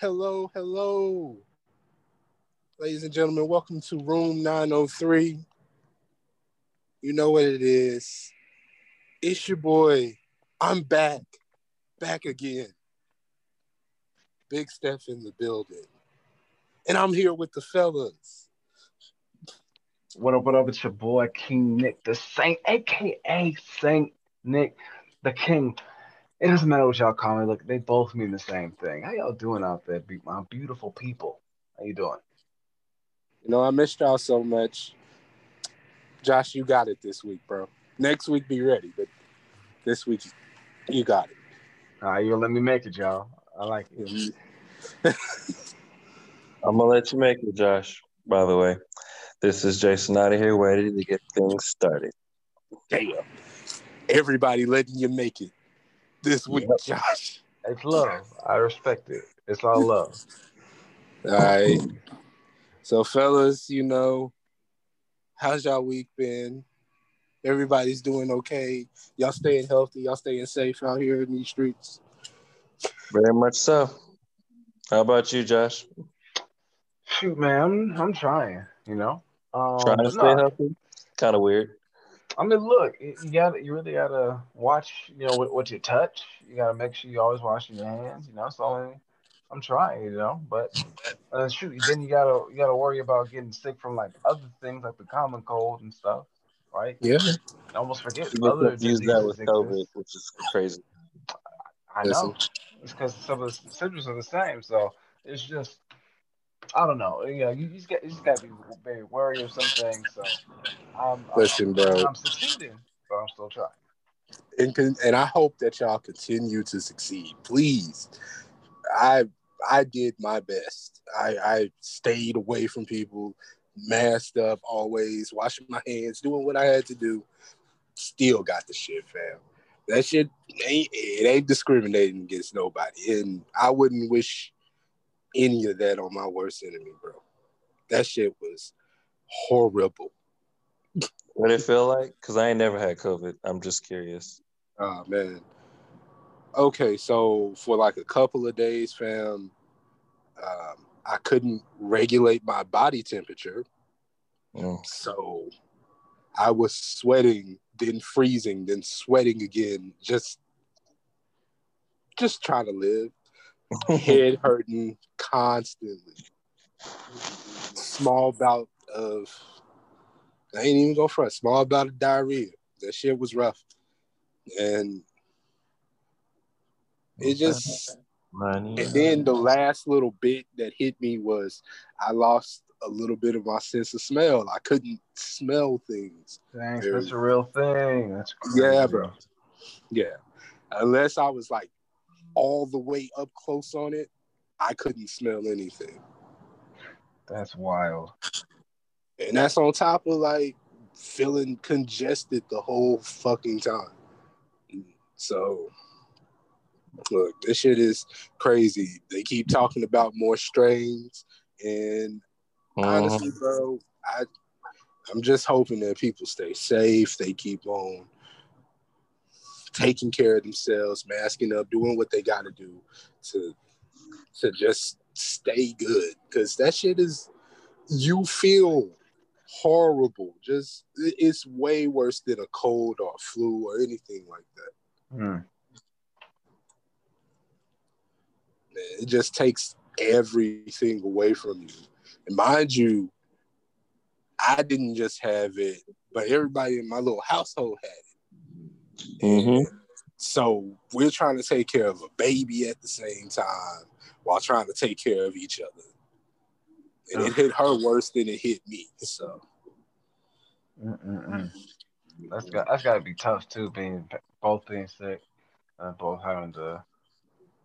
Hello, hello. Ladies and gentlemen, welcome to room 903. You know what it is. It's your boy. I'm back. Back again. Big Steph in the building. And I'm here with the fellas. What up, what up? It's your boy King Nick the Saint, aka Saint Nick the King. It doesn't matter what y'all call me. Look, they both mean the same thing. How y'all doing out there, be- my beautiful people? How you doing? You know, I missed y'all so much. Josh, you got it this week, bro. Next week, be ready. But this week, you got it. All right, you'll let me make it, y'all. I like it. I'm gonna let you make it, Josh. By the way, this is Jason out of here, ready to get things started. Damn. Everybody letting you make it this week, Yep. Josh. It's love. I respect it. It's all love. All right. So, fellas, you know, how's y'all week been? Everybody's doing okay. Y'all staying healthy. Y'all staying safe out here in these streets. Very much so. How about you, Josh? Shoot, man, I'm, I'm trying. You know, um, Trying to stay no, healthy? Kind of weird. I mean, look, you you got to you really gotta watch, you know, what, what you touch. You gotta make sure you always wash your hands. You know, so I mean, I'm trying, you know, but uh, shoot, then you gotta you gotta worry about getting sick from like other things like the common cold and stuff, right? Yeah. I almost forget You other can use that with COVID, exist. which is crazy. I know it's because some of the symptoms are the same, so it's just I don't know. You know, you, you just got you just gotta be very wary of some things. So I'm Listen, I'm, bro. I'm succeeding, but I'm still trying. And, con- and I hope that y'all continue to succeed. Please. I I did my best. I, I stayed away from people, masked up always, washing my hands, doing what I had to do. Still got the shit, fam. That shit ain't it ain't discriminating against nobody. And I wouldn't wish any of that on my worst enemy, bro. That shit was horrible. What it feel like? Because I ain't never had COVID. I'm just curious. Oh man. Okay, so for like a couple of days, fam, um, I couldn't regulate my body temperature. Mm. So I was sweating, then freezing, then sweating again, just just trying to live. Head hurting constantly. Small bout of I ain't even go front. Small bout of diarrhea. That shit was rough. And it just Money. and then the last little bit that hit me was I lost a little bit of my sense of smell. I couldn't smell things. Thanks, that's a real thing. That's crazy. Yeah, bro. Yeah. Unless I was like all the way up close on it, I couldn't smell anything. That's wild. And that's on top of like feeling congested the whole fucking time. So look, this shit is crazy. They keep talking about more strains and Mhm. honestly, bro, I I'm just hoping that people stay safe. They keep on taking care of themselves, masking up, doing what they got to do to to just stay good. Because that shit is you feel horrible. Just it's way worse than a cold or a flu or anything like that. Hmm. Man. It just takes everything away from you. And mind you, I didn't just have it, but everybody in my little household had it. Mhm. So we're trying to take care of a baby at the same time while trying to take care of each other. And it hit her worse than it hit me. So Mm-mm-mm. That's got that's got to be tough too, being both being sick, and both having to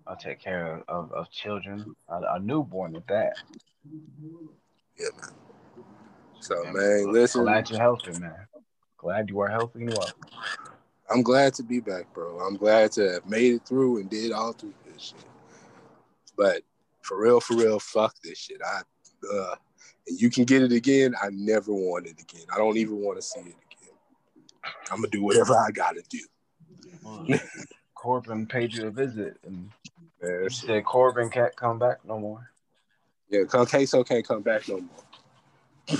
uh, take care of, of, of children, a, a newborn at that. yeah, man. So Yeah, man, listen, Glad you're healthy, man. Glad you are healthy and well. I'm glad to be back, bro. I'm glad to have made it through and did all through this shit. But for real, for real, fuck this shit. I uh and you can get it again. I never want it again. I don't even want to see it again. I'm gonna do whatever I gotta do. Corbin paid you a visit, and Man, You said Corbin can't come back no more. yeah, Queso can't come back no more.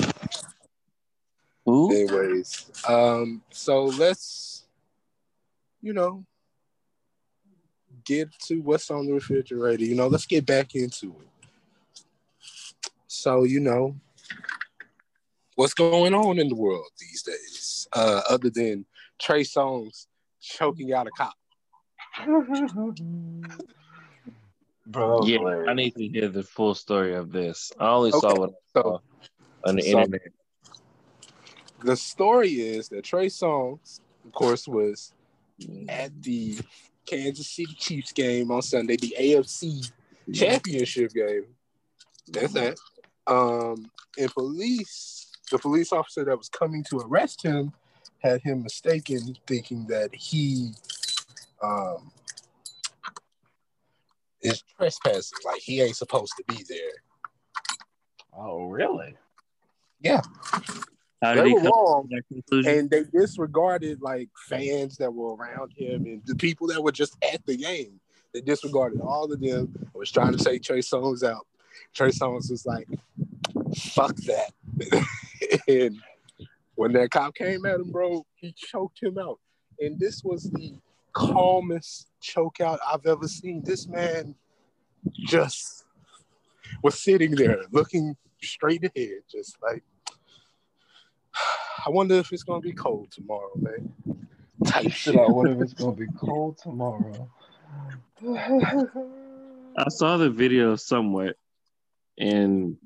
Who? Anyways, um, so let's, you know, get to what's on the refrigerator. You know, let's get back into it. So, you know, what's going on in the world these days, uh, other than Trey Songz choking out a cop? Bro, Yeah, hilarious. I need to hear the full story of this. I only saw what I saw So, on the so- internet. the story is that Trey Songz, of course, was at the Kansas City Chiefs game on Sunday, the AFC championship game. That's that. Um, and police, the police officer that was coming to arrest him, had him mistaken, thinking that he um, is trespassing, like he ain't supposed to be there. Oh, really? How They were wrong, to that conclusion? and they disregarded like fans that were around him and the people that were just at the game. They disregarded all of them. and was trying to take Trey Songz out. Trey Songz was like, "Fuck that!" and when that cop came at him, bro, he choked him out. And this was the calmest choke out I've ever seen. This man just was sitting there looking straight ahead, just like. I wonder if it's gonna be cold tomorrow, man. Type shit. I wonder if it's gonna be cold tomorrow. I saw the video somewhat, and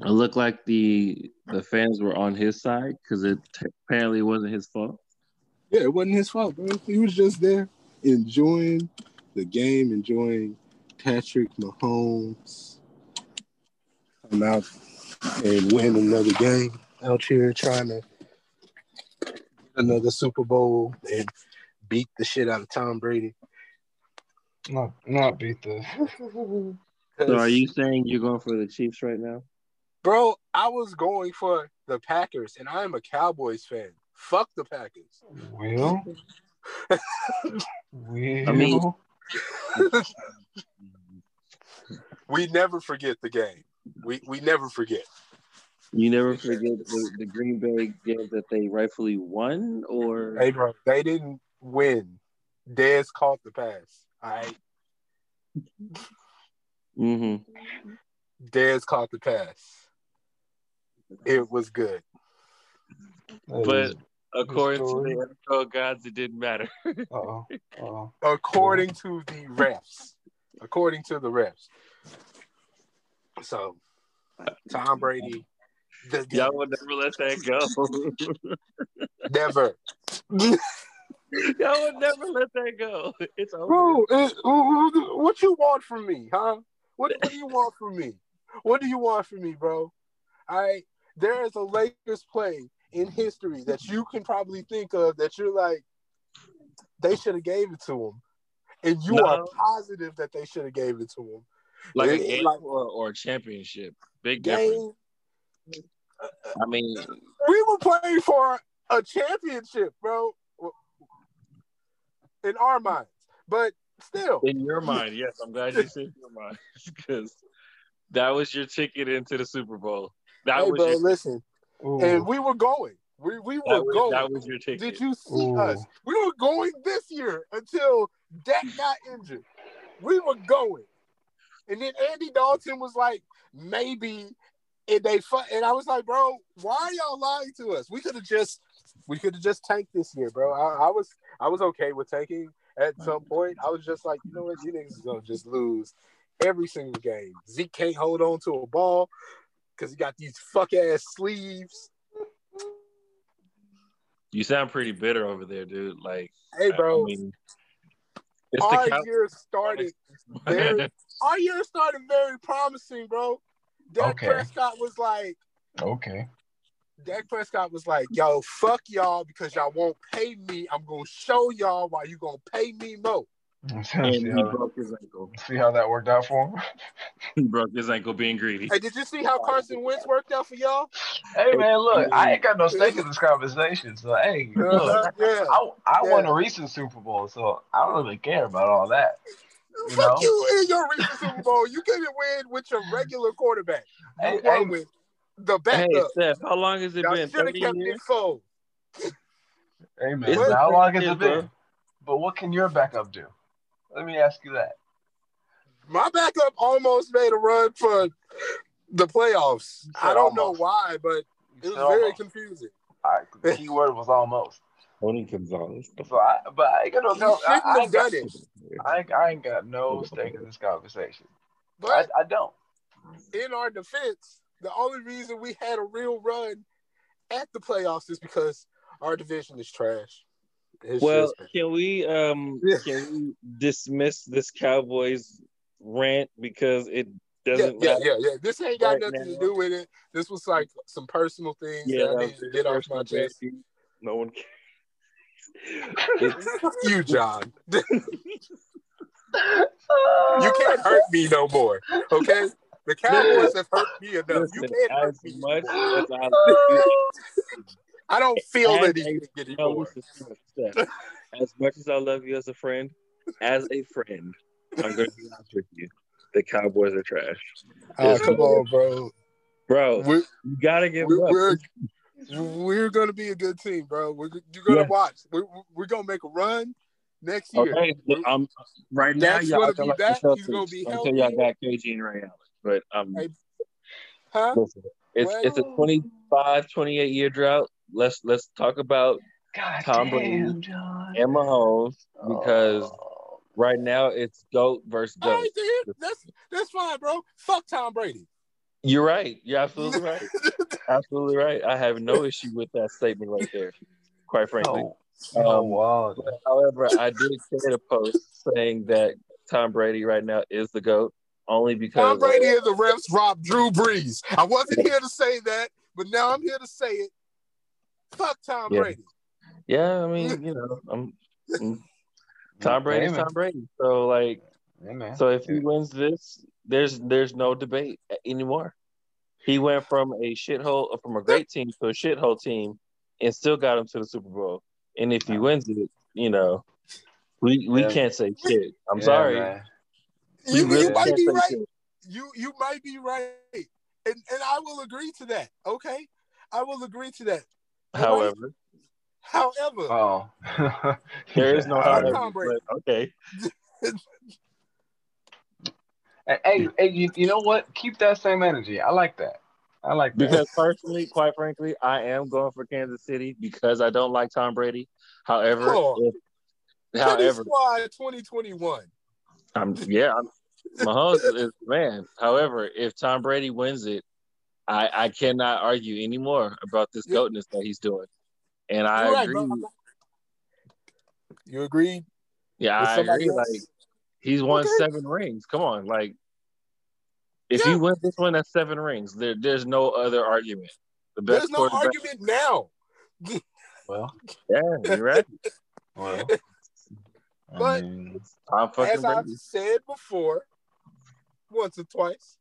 it looked like the the fans were on his side because it t- apparently wasn't his fault. Yeah, it wasn't his fault, bro. He was just there enjoying the game, enjoying Patrick Mahomes come out and win another game out here trying to get another Super Bowl and beat the shit out of Tom Brady. not not beat the. So, are you saying you're going for the Chiefs right now? Bro, I was going for the Packers, and I am a Cowboys fan. Fuck the Packers. Will. Will. I mean- we never forget the game. We we never forget. You never forget the, the Green Bay game that they rightfully won, or Hey, bro, they didn't win. Dez caught the pass. All right, hmm Dez caught the pass. It was good. But according to the NFL gods, it didn't matter. oh, oh, According to the refs. According to the refs. So, Tom Brady, the, Y'all would never let that go. never. Y'all would never let that go. It's over. Bro, it, what you want from me, huh? What, what do you want from me? What do you want from me, bro? All right, there is a Lakers play in history that you can probably think of that you're like, they should have gave it to him, and you No. are positive that they should have gave it to him. like a game like- or, or a championship. Big difference. Game, I mean, we were playing for a championship, bro. In our minds, but still, in your mind, yes, I'm glad you said your mind because that was your ticket into the Super Bowl. That hey, was bro, your listen, Ooh. and we were going. We we were that was, going. that was your ticket. Did you see Ooh. us? We were going this year until Dak got injured. We were going, and then Andy Dalton was like, maybe, and they fu- and I was like, bro, why are y'all lying to us? We could have just, we could have just tanked this year, bro. I, I was, I was okay with tanking at some point. I was just like, you know what, you niggas is gonna just lose every single game. Zeke can't hold on to a ball because he got these fuck ass sleeves. You sound pretty bitter over there, dude. Like, Hey, bro. I mean, it's our the Cow- year started very our year started very promising, bro. Dak Okay. Prescott was like, okay. Dak Prescott was like, yo, fuck y'all because y'all won't pay me. I'm gonna show y'all why you gonna pay me more. and see, he how, broke his ankle. see how that worked out for him. He broke his ankle being greedy. Hey, did you see how Carson Wentz worked out for y'all? Hey man, look, I ain't got no stake in this conversation. So hey, uh-huh. look, yeah. I, I won a recent Super Bowl, so I don't really care about all that. You Fuck know? you in your recent Super Bowl. You couldn't win with your regular quarterback. You Hey, won hey, with the backup. Hey, backup. Steph, how long has it Y'all been? should have kept years? Nick Foles. hey man, It's how long has it been? bro. But what can your backup do? Let me ask you that. My backup almost made a run for the playoffs. I don't almost. know why, but it was very almost. confusing. All right, the key word was almost. Tony Gonzalez. So I, but I ain't got no, He no I, I ain't got, it. I I ain't got no stake in this conversation. But I don't. in our defense, the only reason we had a real run at the playoffs is because our division is trash. It's Well, just- can we um can we dismiss this Cowboys rant because it doesn't yeah, matter? yeah, yeah. This ain't got Right nothing to do with it. This was like some personal things Yeah, that I that needed to get off my chest. No one cares. It's- you, John. You oh. can't hurt me no more. Okay? The Cowboys have hurt me enough. You can't hurt me much as I oh. I don't feel as anything a- anymore. listen, Steph, Steph. as much as I love you as a friend, as a friend, I'm gonna be honest with you. The Cowboys are trash. Oh, come on, bro. Bro, We're, you gotta give we're, up. we're, we're going to be a good team, bro. We're, you're going to Yes. watch. We're, we're going to make a run next year. Okay, We're- um, right now Dak's y'all gonna be back. the He's gonna Celtics be until y'all healthy. got KG and Ray Allen. But um, Hey, Huh? listen, it's Well- it's a 25, 28 year drought. Let's let's talk about God Tom Brady damn, John. and Mahomes because Oh. right now it's goat versus All goat. right, then. That's, that's fine, bro. Fuck Tom Brady. You're right. You're absolutely right. absolutely right. I have no issue with that statement right there. Quite frankly. Oh, oh Um, wow. However, I did create a post saying that Tom Brady right now is the goat only because Tom Brady and the refs robbed Drew Brees. I wasn't here to say that, but now I'm here to say it. Fuck Tom Yeah. Brady. Yeah, I mean, you know, I'm, I'm- Tom Brady's Hey, man. Tom Brady. So like, Hey, man. so if he wins this, there's there's no debate anymore. He went from a shithole uh, from a great team to a shithole team, and still got him to the Super Bowl. And if he wins it, you know, we we Yeah. can't say shit. I'm Yeah, sorry. man. You, really you might be right. shit. You you might be right. And and I will agree to that. Okay? I will agree to that. Oh. All right? However, However, Oh. there is no however. Tom Brady. But okay, Hey, hey, hey, you, you know what? Keep that same energy. I like that. I like that. because personally, quite frankly, I am going for Kansas City because I don't like Tom Brady. However, Oh. if, however, Squad 2021. I'm yeah, I'm, Mahomes is man. However, if Tom Brady wins it, I I cannot argue anymore about this Yeah. goatness that he's doing, and I You're right, agree. bro. You agree yeah, with I agree. else? Like he's won Okay. seven rings. Come on, like if Yeah. he wins this one, that's seven rings. There, there's no other argument. The best There's no quarterback. argument now. well, Yeah, you're right. well. I But- mean, Tom fucking As I've said before, once or twice,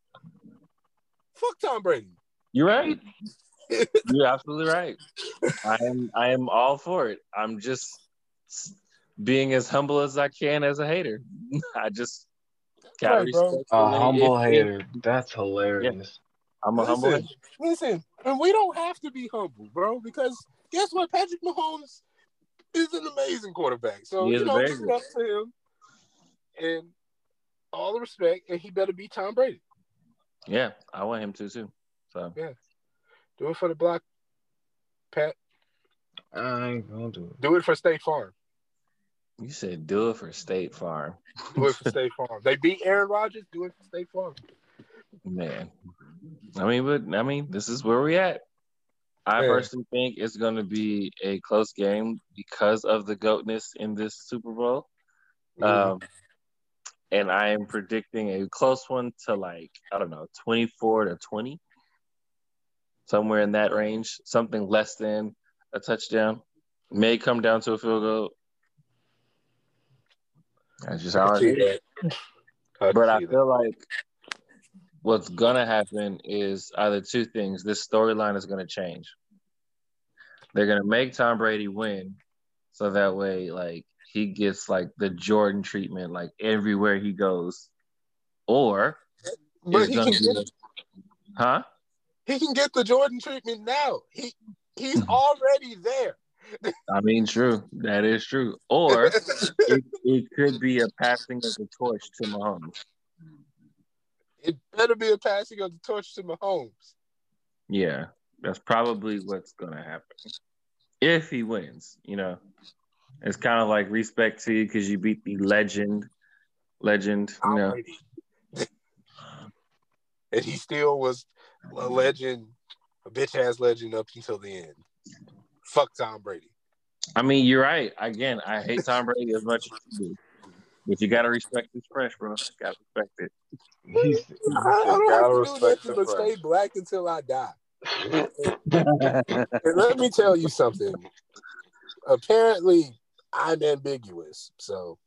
fuck Tom Brady. You're right. You're absolutely right. I am. I am all for it. I'm just being as humble as I can as a hater. I just gotta Right, respect. a humble If- if- hater. That's hilarious. I'm a humble Listen, hater. listen, and we don't have to be humble, bro, because guess what? Patrick Mahomes is an amazing quarterback. So He is you know, very give it good. up to him, and all the respect, and he better be Tom Brady. Yeah, I want him to too. So yeah, Do it for the block, Pat. I ain't gonna do it. Do it for State Farm. You said do it for State Farm, Do it for State Farm. They beat Aaron Rodgers. Do it for State Farm. man. I mean, but I mean, this is where we at. I Yeah. personally think it's going to be a close game because of the goatness in this Super Bowl. Um, and I am predicting a close one to like, I don't know, 24 to 20, somewhere in that range, something less than a touchdown. May come down to a field goal. That's just how can it see is. that. I can But I see that. feel like what's going to happen is either two things. This storyline is going to change. They're going to make Tom Brady win so that way, like, he gets like the Jordan treatment, like everywhere he goes, or but he can get, a, huh? He can get the Jordan treatment now. He he's already there. I mean, true. That is true. Or it, it could be a passing of the torch to Mahomes. It better be a passing of the torch to Mahomes. Yeah, that's probably what's going to happen if he wins. You know, it's kind of like respect to you because you beat the legend, legend. You know, and he still was a legend, a bitch ass legend up until the end. Fuck Tom Brady. I mean, you're right. Again, I hate Tom Brady as much as you do. But you gotta respect his fresh, bro. You Gotta respect it. He's, I, I don't have to do nothing but stay black until I die. and let me tell you something. Apparently, I'm ambiguous. So,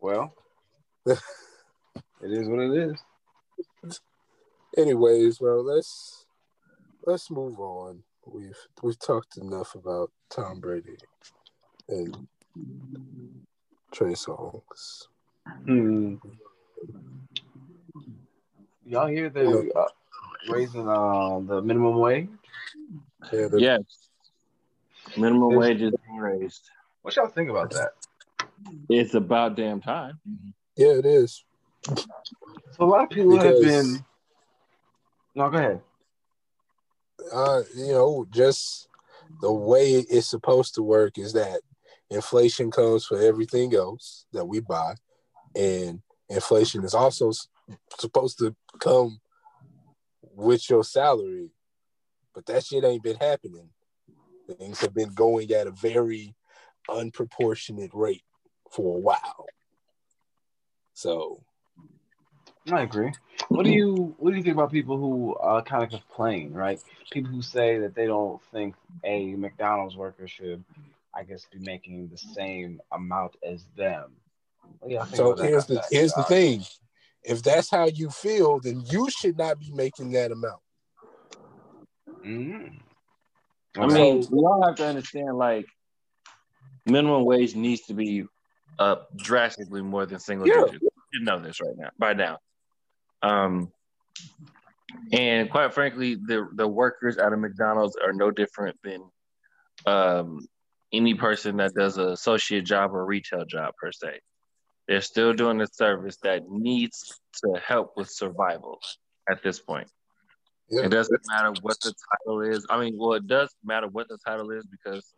well, it is what it is. Anyways, bro, let's let's move on. We've we've talked enough about Tom Brady and Trey Songz. Hmm. Y'all hear the uh, raising uh, the minimum wage? Yeah. The, yes. Minimum it's, wage is being raised. What y'all think about that? It's about damn time. Yeah, it is. So a lot of people because, have been. No, go ahead. Uh, you know, just the way it's supposed to work is that inflation comes for everything else that we buy, and inflation is also supposed to come with your salary. But that shit ain't been happening. Things have been going at a very unproportionate rate for a while. So I agree. What do you what do you think about people who uh, kind of complain, right? People who say that they don't think a McDonald's worker should, I guess, be making the same amount as them. Yeah. So here's the here's the thing: if that's how you feel, then you should not be making that amount. Mm-hmm. I mean, we all have to understand like minimum wage needs to be up drastically more than single yeah. digits. You know this right now by now. Um, and quite frankly, the the workers at a McDonald's are no different than um, any person that does an associate job or retail job per se. They're still doing a service that needs to help with survival at this point. Yeah. It doesn't matter what the title is. I mean, well, it does matter what the title is because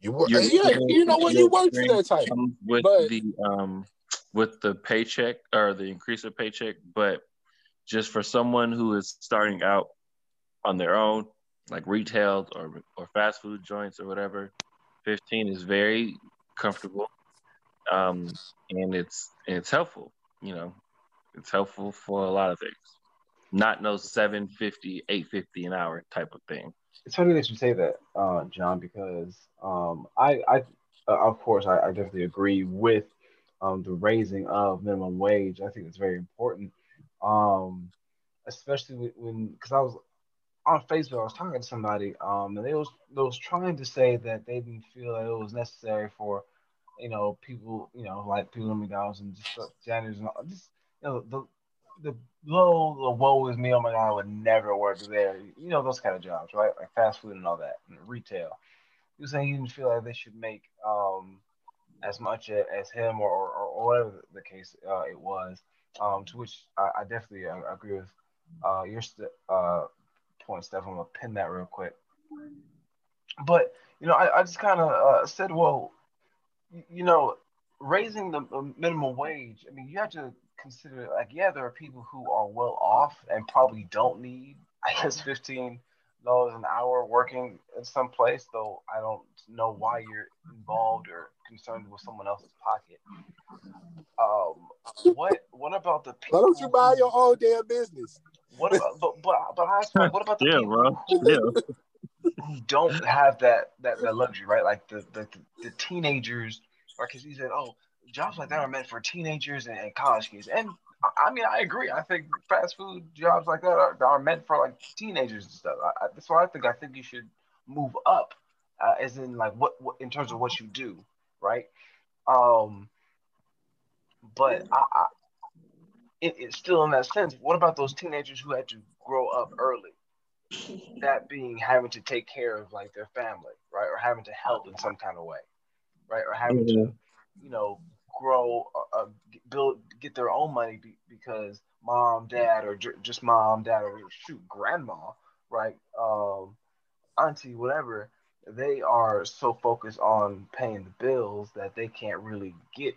you work. Yeah, you know what? You work for that title with but, the um with the paycheck or the increase of paycheck, but just for someone who is starting out on their own, like retail or or fast food joints or whatever, fifteen is very comfortable, um, and it's and it's helpful. You know, it's helpful for a lot of things not no 750 850 an hour type of thing it's funny that you say that uh, john because um, i i uh, of course I, I, definitely agree with um, the raising of minimum wage i think it's very important um, especially when because i was on facebook i was talking to somebody um, and they was they was trying to say that they didn't feel that it was necessary for you know people you know like people in mcdonald's and just janitors and all, just you know the the low, the woe is me, oh my god, I would never work there. You know those kind of jobs, right? Like fast food and all that, and retail. You were saying you didn't feel like they should make um, as much as him or, or, or whatever the case uh, it was. Um, to which I, I definitely uh, agree with uh, your st- uh, point, Steph. I'm gonna pin that real quick. But you know, I, I just kind of uh, said, well, you, know, raising the minimum wage. I mean, you have to consider like yeah, there are people who are well off and probably don't need I guess fifteen dollars an hour working in some place. Though I don't know why you're involved or concerned with someone else's pocket. Um, what what about the people? Why don't you buy your own damn business? What about but but but I what about the yeah, people bro. Who, yeah. who don't have that that, that luxury, right? Like the the, the teenagers, or because he said, oh jobs like that are meant for teenagers and, and college kids. And I mean, I agree. I think fast food jobs like that are, are meant for like teenagers and stuff. I, that's why I think I think you should move up, uh, as in like what, what in terms of what you do. right? Um, but I, I it, it's still in that sense. What about those teenagers who had to grow up early? That being having to take care of like their family, right, or having to help in some kind of way, right, or having to, you know, grow, uh, uh build, get their own money be, because mom, dad, or just mom, dad, or shoot, grandma, right, um, auntie, whatever, they are so focused on paying the bills that they can't really get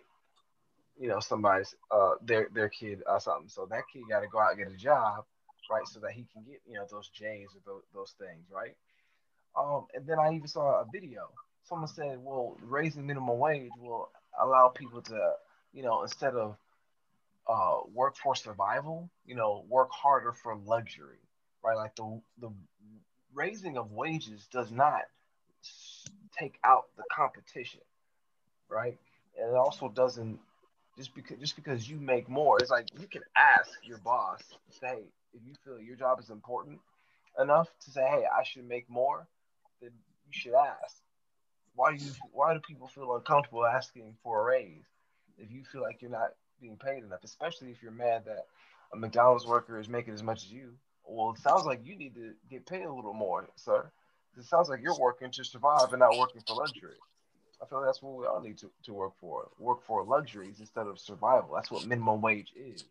you know somebody's uh their their kid or something. So that kid got to go out and get a job right so that he can get you know those j's or those, those things right? Um and then i even saw a video. Someone said well raising minimum wage will allow people to you know instead of uh work for survival you know work harder for luxury right like the the raising of wages does not take out the competition, right? And it also doesn't just because just because you make more, it's like you can ask your boss, say, if you feel your job is important enough to say, hey, I should make more, then you should ask. Why do you why do people feel uncomfortable asking for a raise if you feel like you're not being paid enough, especially if you're mad that a McDonald's worker is making as much as you? Well, it sounds like you need to get paid a little more, sir. It sounds like you're working to survive and not working for luxury. I feel like that's what we all need to, to work for. Work for luxuries instead of survival. That's what minimum wage is.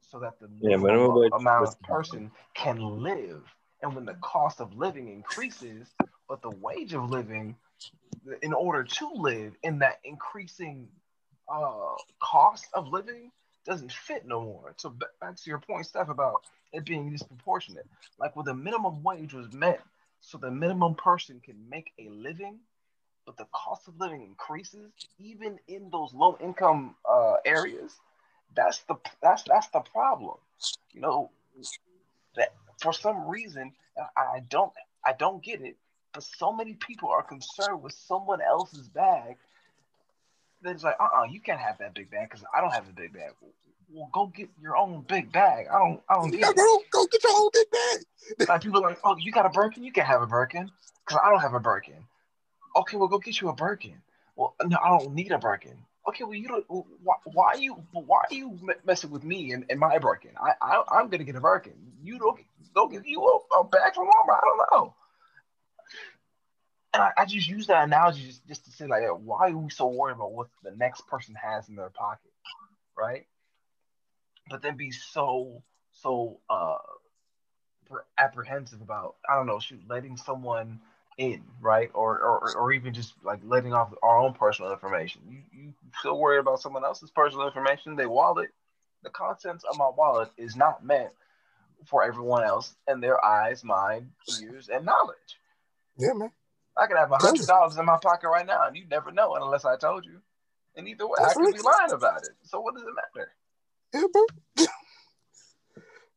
So that the yeah, minimum amount of person can live. And when the cost of living increases, but the wage of living, in order to live in that increasing uh, cost of living, doesn't fit no more. So back to your point, Steph, about it being disproportionate. Like when the minimum wage was meant so the minimum person can make a living, but the cost of living increases even in those low income uh, areas. That's the that's that's the problem. You know that for some reason I don't I don't get it, but so many people are concerned with someone else's bag. That it's like, uh, uh-uh, you can't have that big bag because I don't have a big bag well, go get your own big bag. I don't, I don't get yeah, it. Bro, go get your own big bag. like people are like, oh, you got a Birkin? You can have a Birkin because I don't have a Birkin. Okay, well, go get you a Birkin. Well, no, I don't need a Birkin. Okay, well, you don't. Why, why are you? Why are you messing with me and, and my Birkin? I, I, I'm gonna get a Birkin. You don't go get you a, a bag from Walmart. I don't know. And I, I just use that analogy just, just to say like, why are we so worried about what the next person has in their pocket, right? but then be so so uh apprehensive about I don't know, shoot, letting someone in, right? Or, or or even just like letting off our own personal information. You you still worried about someone else's personal information, they wallet. The contents of my wallet is not meant for everyone else and their eyes, mind, ears, and knowledge. Yeah, man. I could have a hundred dollars in my pocket right now, and you never know unless I told you. And either way, I could be lying about it. So what does it matter? Yeah, bro.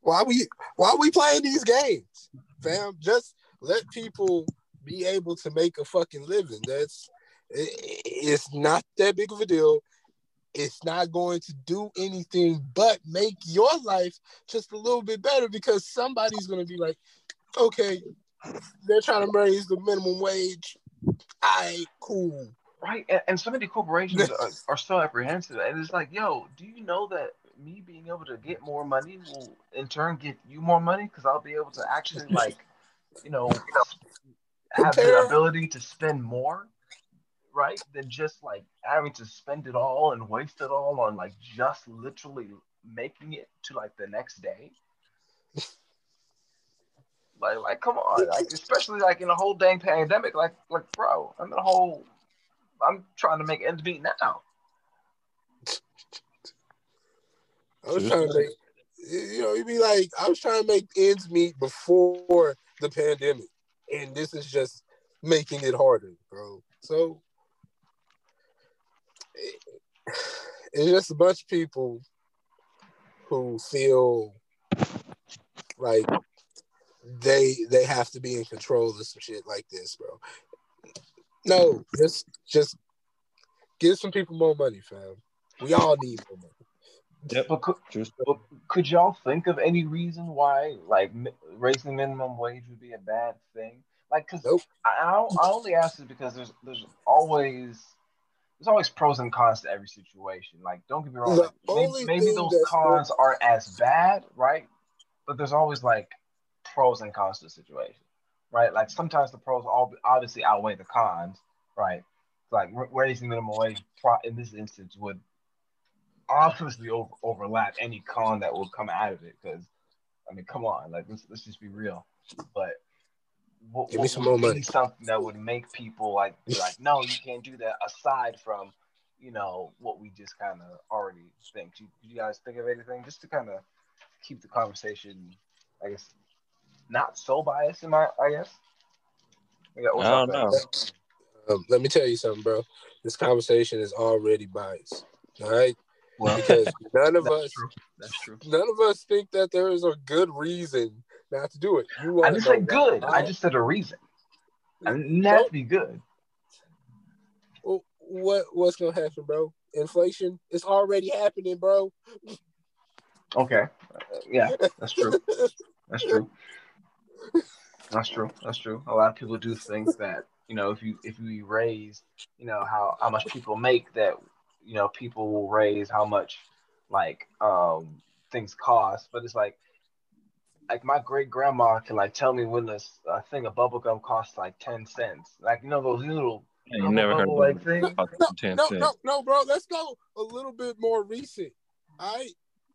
why we why we playing these games, fam? Just let people be able to make a fucking living. That's it, it's not that big of a deal. It's not going to do anything but make your life just a little bit better because somebody's going to be like, okay, they're trying to raise the minimum wage. I cool. Right. And, and so many corporations are, are so apprehensive. And it's like, yo, do you know that me being able to get more money will in turn get you more money because I'll be able to actually like, you know, have the ability to spend more, right? Than just like having to spend it all and waste it all on like just literally making it to like the next day. Like, like, come on, like, especially like in a whole dang pandemic, like, like, bro, I'm in a whole, I'm trying to make ends meet now. I was trying to make, you know, you'd be like, I was trying to make ends meet before the pandemic, and this is just making it harder, bro. So it's just a bunch of people who feel like they they have to be in control of some shit like this, bro. No, just just give some people more money, fam. We all need more money. Yep. But could, but could y'all think of any reason why, like, raising minimum wage would be a bad thing? Like, cause nope. I, I, I only ask this because there's there's always there's always pros and cons to every situation. Like, don't get me wrong, like, maybe, maybe those cons aren't as bad, right? But there's always like pros and cons to the situation, right? Like sometimes the pros all obviously outweigh the cons, right? Like raising minimum wage in this instance would obviously over, overlap any con that will come out of it. Because I mean, come on, like let's let's just be real. But what, give me some more money. Something that would make people like be like, no, you can't do that. Aside from you know what we just kind of already think. Do you, you guys think of anything just to kind of keep the conversation, I guess, not so biased in my, I guess. I don't know. Um, let me tell you something, bro. This conversation is already biased. All right. Well, because none of us, true. that's true. None of us think that there is a good reason not to do it. You I didn't say good. I just said a reason. I didn't have be good. Well, what what's gonna happen, bro? Inflation is already happening, bro. Okay. Yeah, that's true. That's true. That's true. That's true. A lot of people do think that you know if you if you raise you know how how much people make that you know people will raise how much like um things cost, but it's like like my great grandma can like tell me when this a thing of bubble gum costs like ten cents. Like you know those little yeah, you never heard of like things. No, no, no, no, bro. Let's go a little bit more recent. All right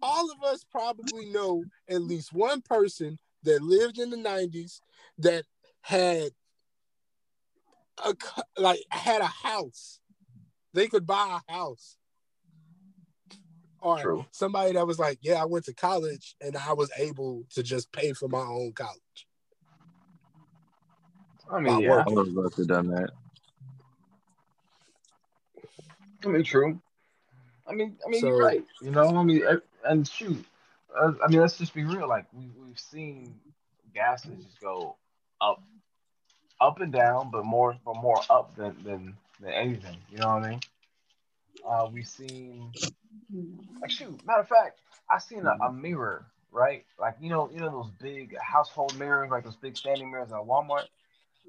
all of us probably know at least one person that lived in the 90s that had a like had a house. They could buy a house. Or True. somebody that was like, Yeah, I went to college and I was able to just pay for my own college. I mean, yeah, I would love to have done that. I mean, true. I mean, I mean, so, you're right. You know, I mean, and shoot, I mean, let's just be real. Like we we've seen gases just go up, up and down, but more but more up than than, than anything. You know what I mean? Uh, we've seen, like, shoot. Matter of fact, I seen a, a mirror, right? Like you know, you know those big household mirrors, like those big standing mirrors at Walmart.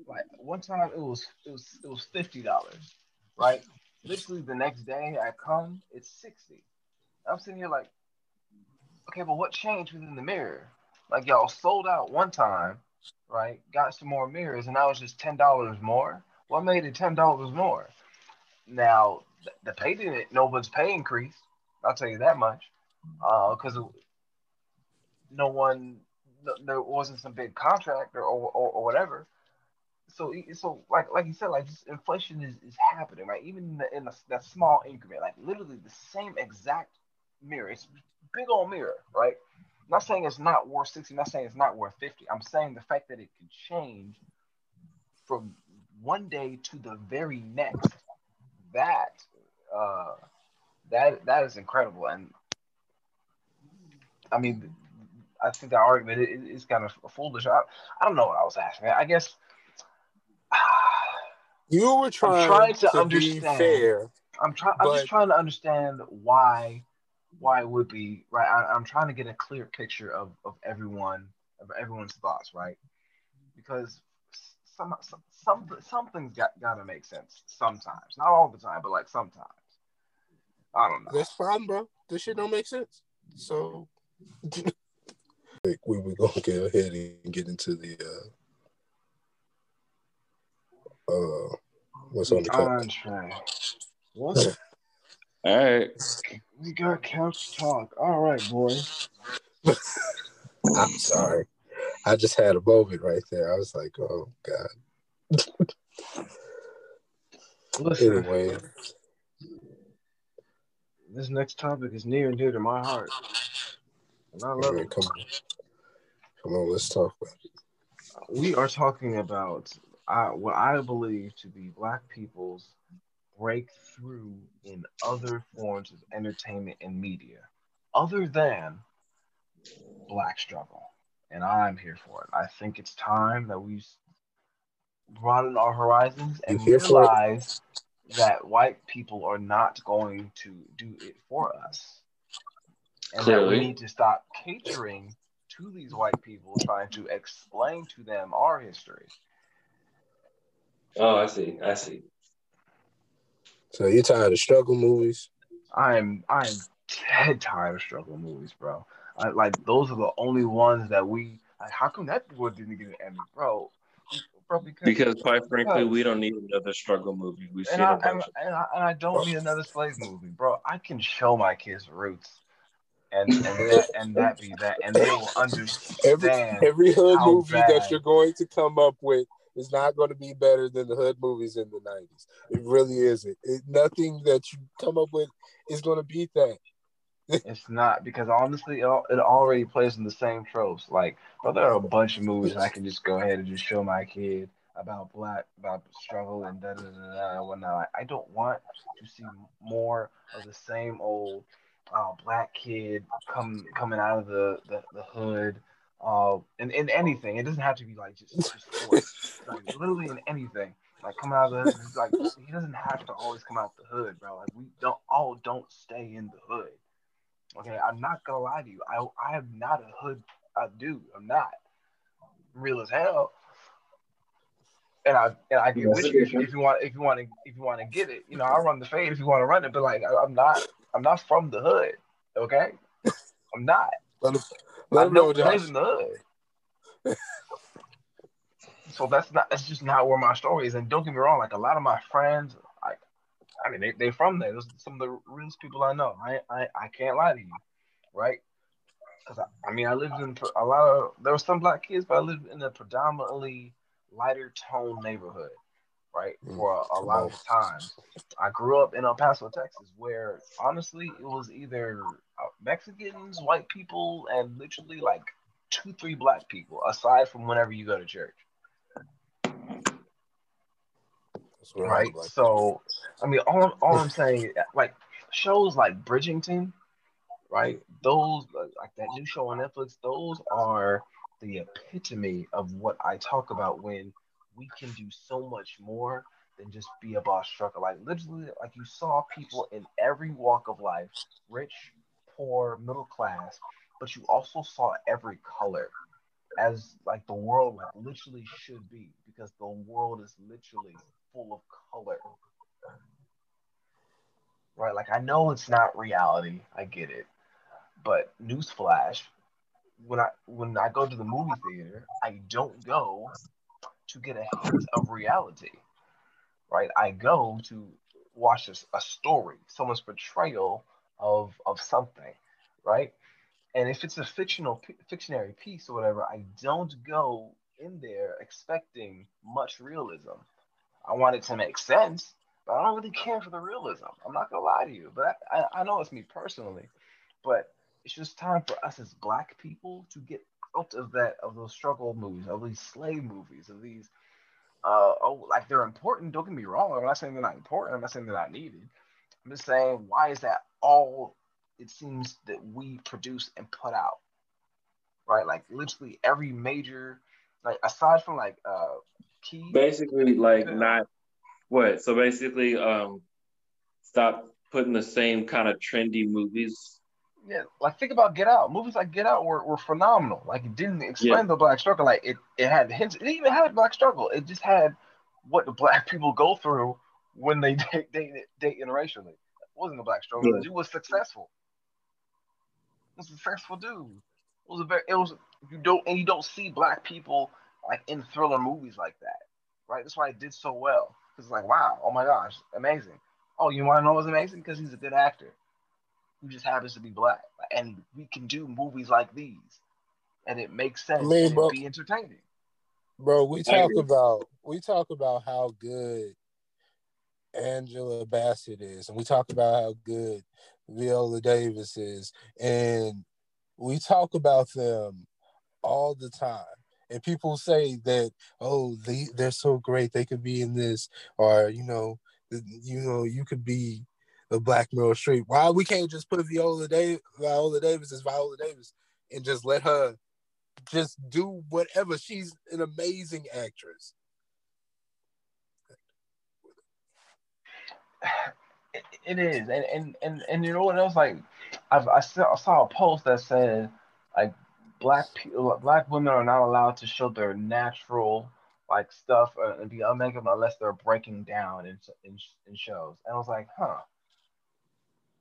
Like one time, it was it was it was fifty dollars, right? Literally the next day I come, it's sixty. I'm sitting here like, okay, but what changed within the mirror? Like y'all sold out one time, right? Got some more mirrors, and that was just ten dollars more. What made it ten dollars more? Now the pay didn't. No one's pay increase. I'll tell you that much, because uh, no one, there wasn't some big contract or or, or whatever. So so like like you said, like inflation is, is happening, right? Even in, the, in the, that small increment, like literally the same exact mirror. It's big old mirror, right? I'm not saying it's not worth 60, I'm not saying it's not worth 50. I'm saying the fact that it can change from one day to the very next, that uh that that is incredible. And I mean I think the argument is, kind of foolish. I, I don't know what I was asking. I guess you were trying, trying to, to understand. fair. I'm trying. I'm just trying to understand why why it would be right. I, am trying to get a clear picture of, of everyone of everyone's thoughts, right? Because some some, some something's got got to make sense sometimes, not all the time, but like sometimes. I don't know. That's fine, bro. This shit don't make sense. So we we gonna go ahead and get into the uh uh what's on the contract. What? All right. We got couch talk. All right, boy. I'm sorry. I just had a moment right there. I was like, oh God. Listen, anyway. This next topic is near and dear to my heart. And I love right, it. Come on. Come on, let's talk about it. We are talking about uh, what I believe to be Black people's break through in other forms of entertainment and media other than black struggle. And I'm here for it. I think it's time that we broaden our horizons and realize that white people are not going to do it for us. And Clearly. that we need to stop catering to these white people, trying to explain to them our history. Oh, I see. I see. So you're tired of struggle movies? I'm I'm dead tired of struggle movies, bro. I, like those are the only ones that we. Like, how come that one didn't get an Emmy, bro? Bro, because, because quite frankly, we don't need another struggle movie. We and, I, and, and, I, and I don't need another slave movie, bro. I can show my kids roots, and and that, and that be that, and they will understand. Every, every hood movie bad. that you're going to come up with is not going to be better than the hood movies in the 90s. It really isn't. It, nothing that you come up with is going to beat that. it's not because honestly, it, already plays in the same tropes. Like, but there are a bunch of movies I can just go ahead and just show my kid about black, about struggle and da da da da whatnot. I don't want to see more of the same old uh, black kid come coming out of the the, the hood. Uh, in, in anything, it doesn't have to be like just, just like literally in anything like coming out of the hood. Like he doesn't have to always come out the hood, bro. Like we don't all don't stay in the hood. Okay, I'm not gonna lie to you. I I am not a hood I dude. I'm not real as hell. And I and I get with you if, if, you want if you want to if you want to get it. You know, I'll run the fade if you want to run it. But like I, am not I'm not from the hood. Okay, I'm not. Let him, let him know, Josh. the so that's not that's just not where my story is. And don't get me wrong, like a lot of my friends, like I mean, they they from there. Those are some of the realest people I know. I I, I can't lie to you, right? Because I, I mean, I lived in a lot of there were some black kids, but I lived in a predominantly lighter tone neighborhood, right? Mm, For a, a lot of times, I grew up in El Paso, Texas, where honestly it was either Mexicans, white people, and literally like two, three black people, aside from whenever you go to church right? So, I mean, all, all I'm saying, like shows like Bridgerton, right? Those like that new show on Netflix, those are the epitome of what I talk about when we can do so much more than just be a boss struggle. Like literally, like you saw people in every walk of life, rich, poor, middle class, but you also saw every color as like the world like literally should be because the world is literally full of color. Right? Like I know it's not reality. I get it. But newsflash, when I when I go to the movie theater, I don't go to get a hint of reality. Right? I go to watch a, a story, someone's portrayal of of something, right? And if it's a fictional fictionary piece or whatever, I don't go in there expecting much realism. I want it to make sense, but I don't really care for the realism. I'm not gonna lie to you, but I, I know it's me personally, but it's just time for us as black people to get out of that of those struggle movies, of these slave movies, of these uh oh like they're important. Don't get me wrong. I'm not saying they're not important. I'm not saying they're not needed. I'm just saying why is that all it seems that we produce and put out? Right? Like literally every major like aside from like uh key. Basically, like not what. So basically, um, stop putting the same kind of trendy movies. Yeah, like think about Get Out. Movies like Get Out were, were phenomenal. Like it didn't explain yeah. the black struggle. Like it, it had hints. It didn't even had black struggle. It just had what the black people go through when they date date, date interracially. It wasn't a black struggle. Yeah. It was successful. It was a successful dude. It was a very. It was you don't and you don't see black people like in thriller movies like that, right? That's why it did so well. Cuz it's like, wow, oh my gosh, amazing. Oh, you want to know what's amazing? Because he's a good actor who just happens to be black, and we can do movies like these, and it makes sense. I mean, bro, be entertaining. Bro, we talk about we talk about how good Angela Bassett is, and we talk about how good Viola Davis is, and we talk about them all the time and people say that oh they they're so great they could be in this or you know you know you could be a black Meryl Streep. Why we can't just put Viola Davis Viola Davis as Viola Davis and just let her just do whatever. She's an amazing actress. It is, and and and, and you know what else? Like, I've, I saw, I saw a post that said like black people, black women are not allowed to show their natural like stuff uh, and be unmakeable unless they're breaking down in, in in shows. And I was like, huh.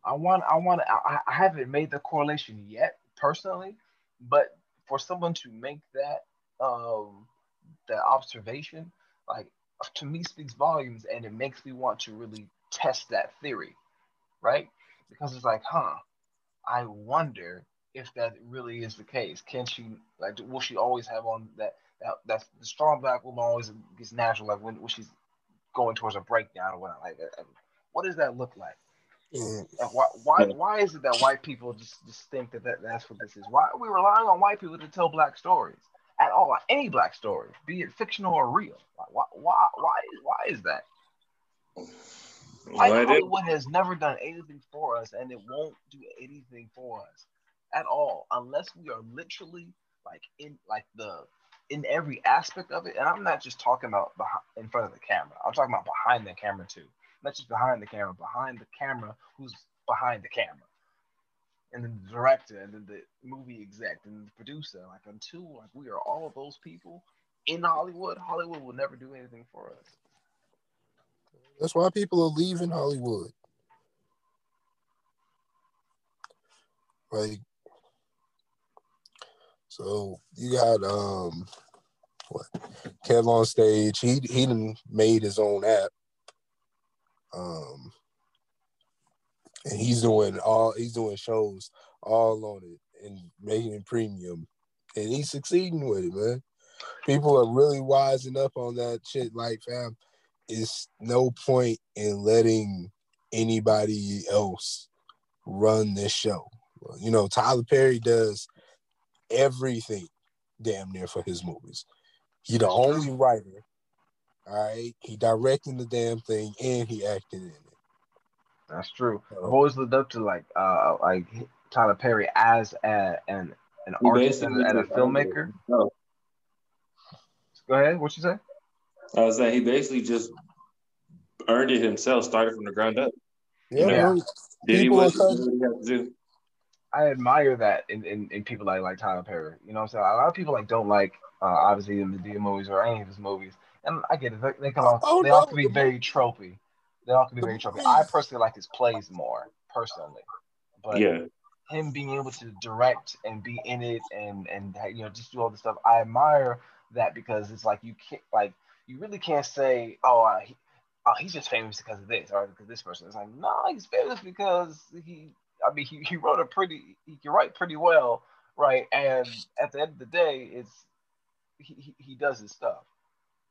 I want I want I, I haven't made the correlation yet personally, but for someone to make that um that observation, like to me speaks volumes and it makes me want to really test that theory, right? Because it's like, huh, I wonder if that really is the case. Can she like will she always have on that that that's the strong black woman always gets natural like when, when she's going towards a breakdown or whatnot. Like, uh, what does that look like? Mm. Why, why, why is it that white people just, just think that, that that's what this is? Why are we relying on white people to tell black stories at all? Any black story, be it fictional or real. Why, why, why, why is that? White Hollywood has never done anything for us, and it won't do anything for us at all unless we are literally like in like the in every aspect of it. And I'm not just talking about behind, in front of the camera. I'm talking about behind the camera too not just behind the camera, behind the camera, who's behind the camera, and then the director, and then the movie exec, and the producer. Like until like we are all of those people in Hollywood, Hollywood will never do anything for us. That's why people are leaving Hollywood. Like, so you got um, what Kev on stage. He he made his own app um, and he's doing all he's doing shows all on it and making it premium, and he's succeeding with it, man. People are really wising up on that shit. Like, fam, it's no point in letting anybody else run this show. You know, Tyler Perry does everything damn near for his movies. He's the only writer all right, he directing the damn thing and he acted in it. That's true. I've always looked up to like uh like Tyler Perry as a, an an artist and, and, a filmmaker. No. Go ahead. What you say? I was saying he basically just earned it himself, started from the ground up. Yeah. yeah. Did he what he had to do? I admire that in, in, in people like like Tyler Perry. You know what I'm saying? A lot of people like don't like uh, obviously the Madea movies or any of his movies and I get it. They, they come off. Oh, they no. all can be very tropey. They all can be very tropey. I personally like his plays more personally, but yeah. him being able to direct and be in it and and you know just do all this stuff, I admire that because it's like you can't like you really can't say oh uh, he, oh he's just famous because of this or because this person. It's like no, he's famous because he. I mean, he, he wrote a pretty. He can write pretty well, right? And at the end of the day, it's he, he, he does his stuff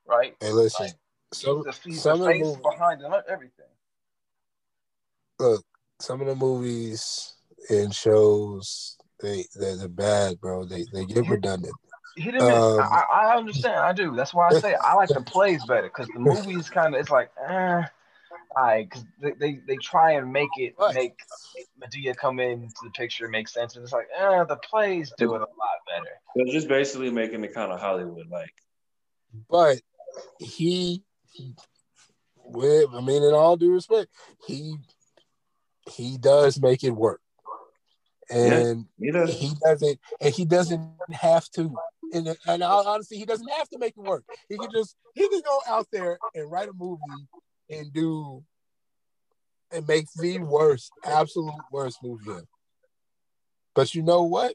right? Hey, listen, like, some, he's the, he's some the face movies, behind everything. Look, some of the movies and shows they they're, they're bad, bro. They they get redundant. Hit him um, I, I understand. I do. That's why I say I like the plays better because the movies kind of it's like, eh, I because they, they they try and make it right. make Madea come into the picture make sense, and it's like, eh, the plays do it a lot better. They're just basically making it kind of Hollywood like. But he, with I mean, in all due respect, he he does make it work, and yeah, he, he doesn't, and he doesn't have to. And, and honestly, he doesn't have to make it work. He can just he can go out there and write a movie and do and make the worst, absolute worst movie ever. But you know what?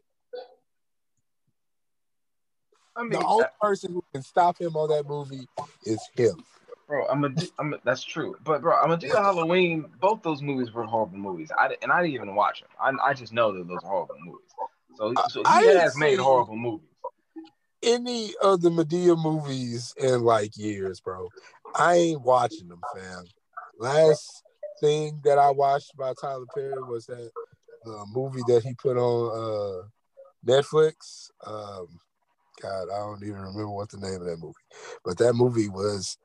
I mean, the only person who can stop him on that movie is him. Bro, I'm a, I'm a, that's true. But bro, I'm a do the Halloween. Both those movies were horrible movies. I and I didn't even watch them. I, I just know that those are horrible movies. So, so he I has made horrible movies. Any of the Madea movies in like years, bro. I ain't watching them, fam. Last thing that I watched by Tyler Perry was that uh, movie that he put on uh, Netflix. Um, God, I don't even remember what the name of that movie, but that movie was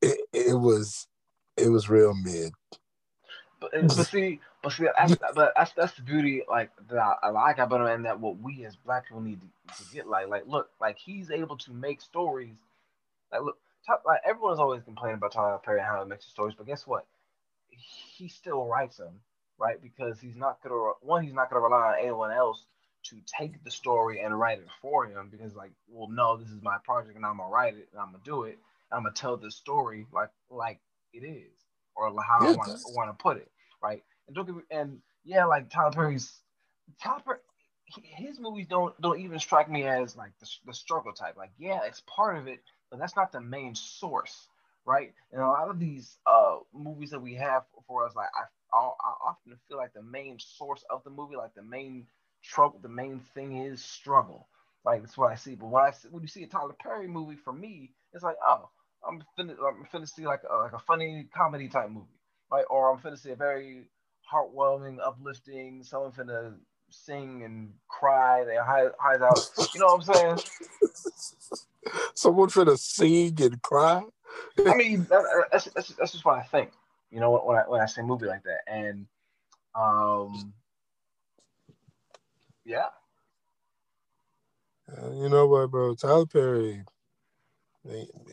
it, it was it was real mid. But, but see, but see, that's, but that's that's the beauty like that I, like about him, and that what we as black people need to, to, get like like look like he's able to make stories like look like everyone's always complaining about Tyler Perry and how he makes his stories, but guess what? He still writes them right because he's not gonna one he's not gonna rely on anyone else to take the story and write it for him because like, well, no, this is my project and I'm gonna write it and I'm gonna do it. I'm gonna tell the story like like it is or how yeah, I want to want to put it, right? And don't me, and yeah, like Tyler Perry's Tyler Perry, his movies don't don't even strike me as like the, the struggle type. Like, yeah, it's part of it, but that's not the main source, right? And a lot of these uh movies that we have for us, like I I, I often feel like the main source of the movie, like the main trouble, the main thing is struggle. Like that's what I see. But when I see, when you see a Tyler Perry movie, for me, it's like, oh, I'm finna I'm finna see like a, like a funny comedy type movie, right? Or I'm finna see a very heartwarming, uplifting, someone finna sing and cry, they hide, hide out. You know what I'm saying? Someone finna sing and cry. I mean, that, that's, that's that's just what I think. You know, when I when I say movie like that, and um, yeah. Uh, you know what, bro? Tyler Perry.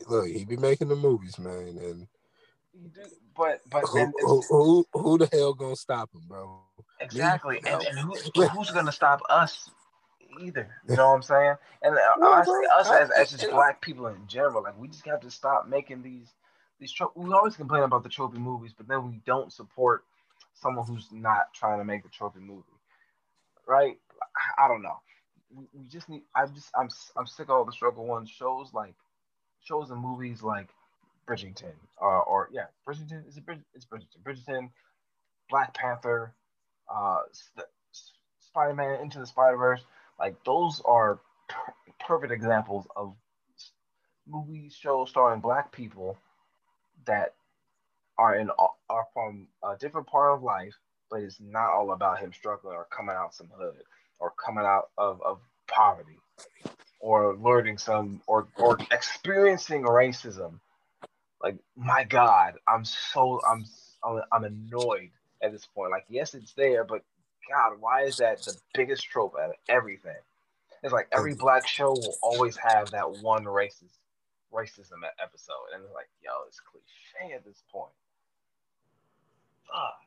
look, he be making the movies, man, and. But but who, who, who, who the hell gonna stop him, bro? Exactly, and, and who, who's gonna stop us either? You know what I'm saying? And uh, honestly, us as, as just black people in general, like we just have to stop making these these. Tro- we always complain about the trophy movies, but then we don't support someone who's not trying to make the trophy movie, right? I don't know. We, we just need. I just I'm I'm sick of all the struggle ones shows like shows and movies like Bridgerton, uh, or yeah, Bridgerton is it Brid- it's Bridgerton, Bridgerton, Black Panther, uh, Spider Man Into the Spider Verse. Like those are per- perfect examples of movie shows starring Black people that are in are from a different part of life, but it's not all about him struggling or coming out some hood or coming out of, of poverty or learning some or or experiencing racism like my god i'm so i'm i'm, I'm annoyed at this point like yes it's there but god why is that the biggest trope out of everything it's like every black show will always have that one racist racism episode and it's like yo it's cliche at this point Fuck.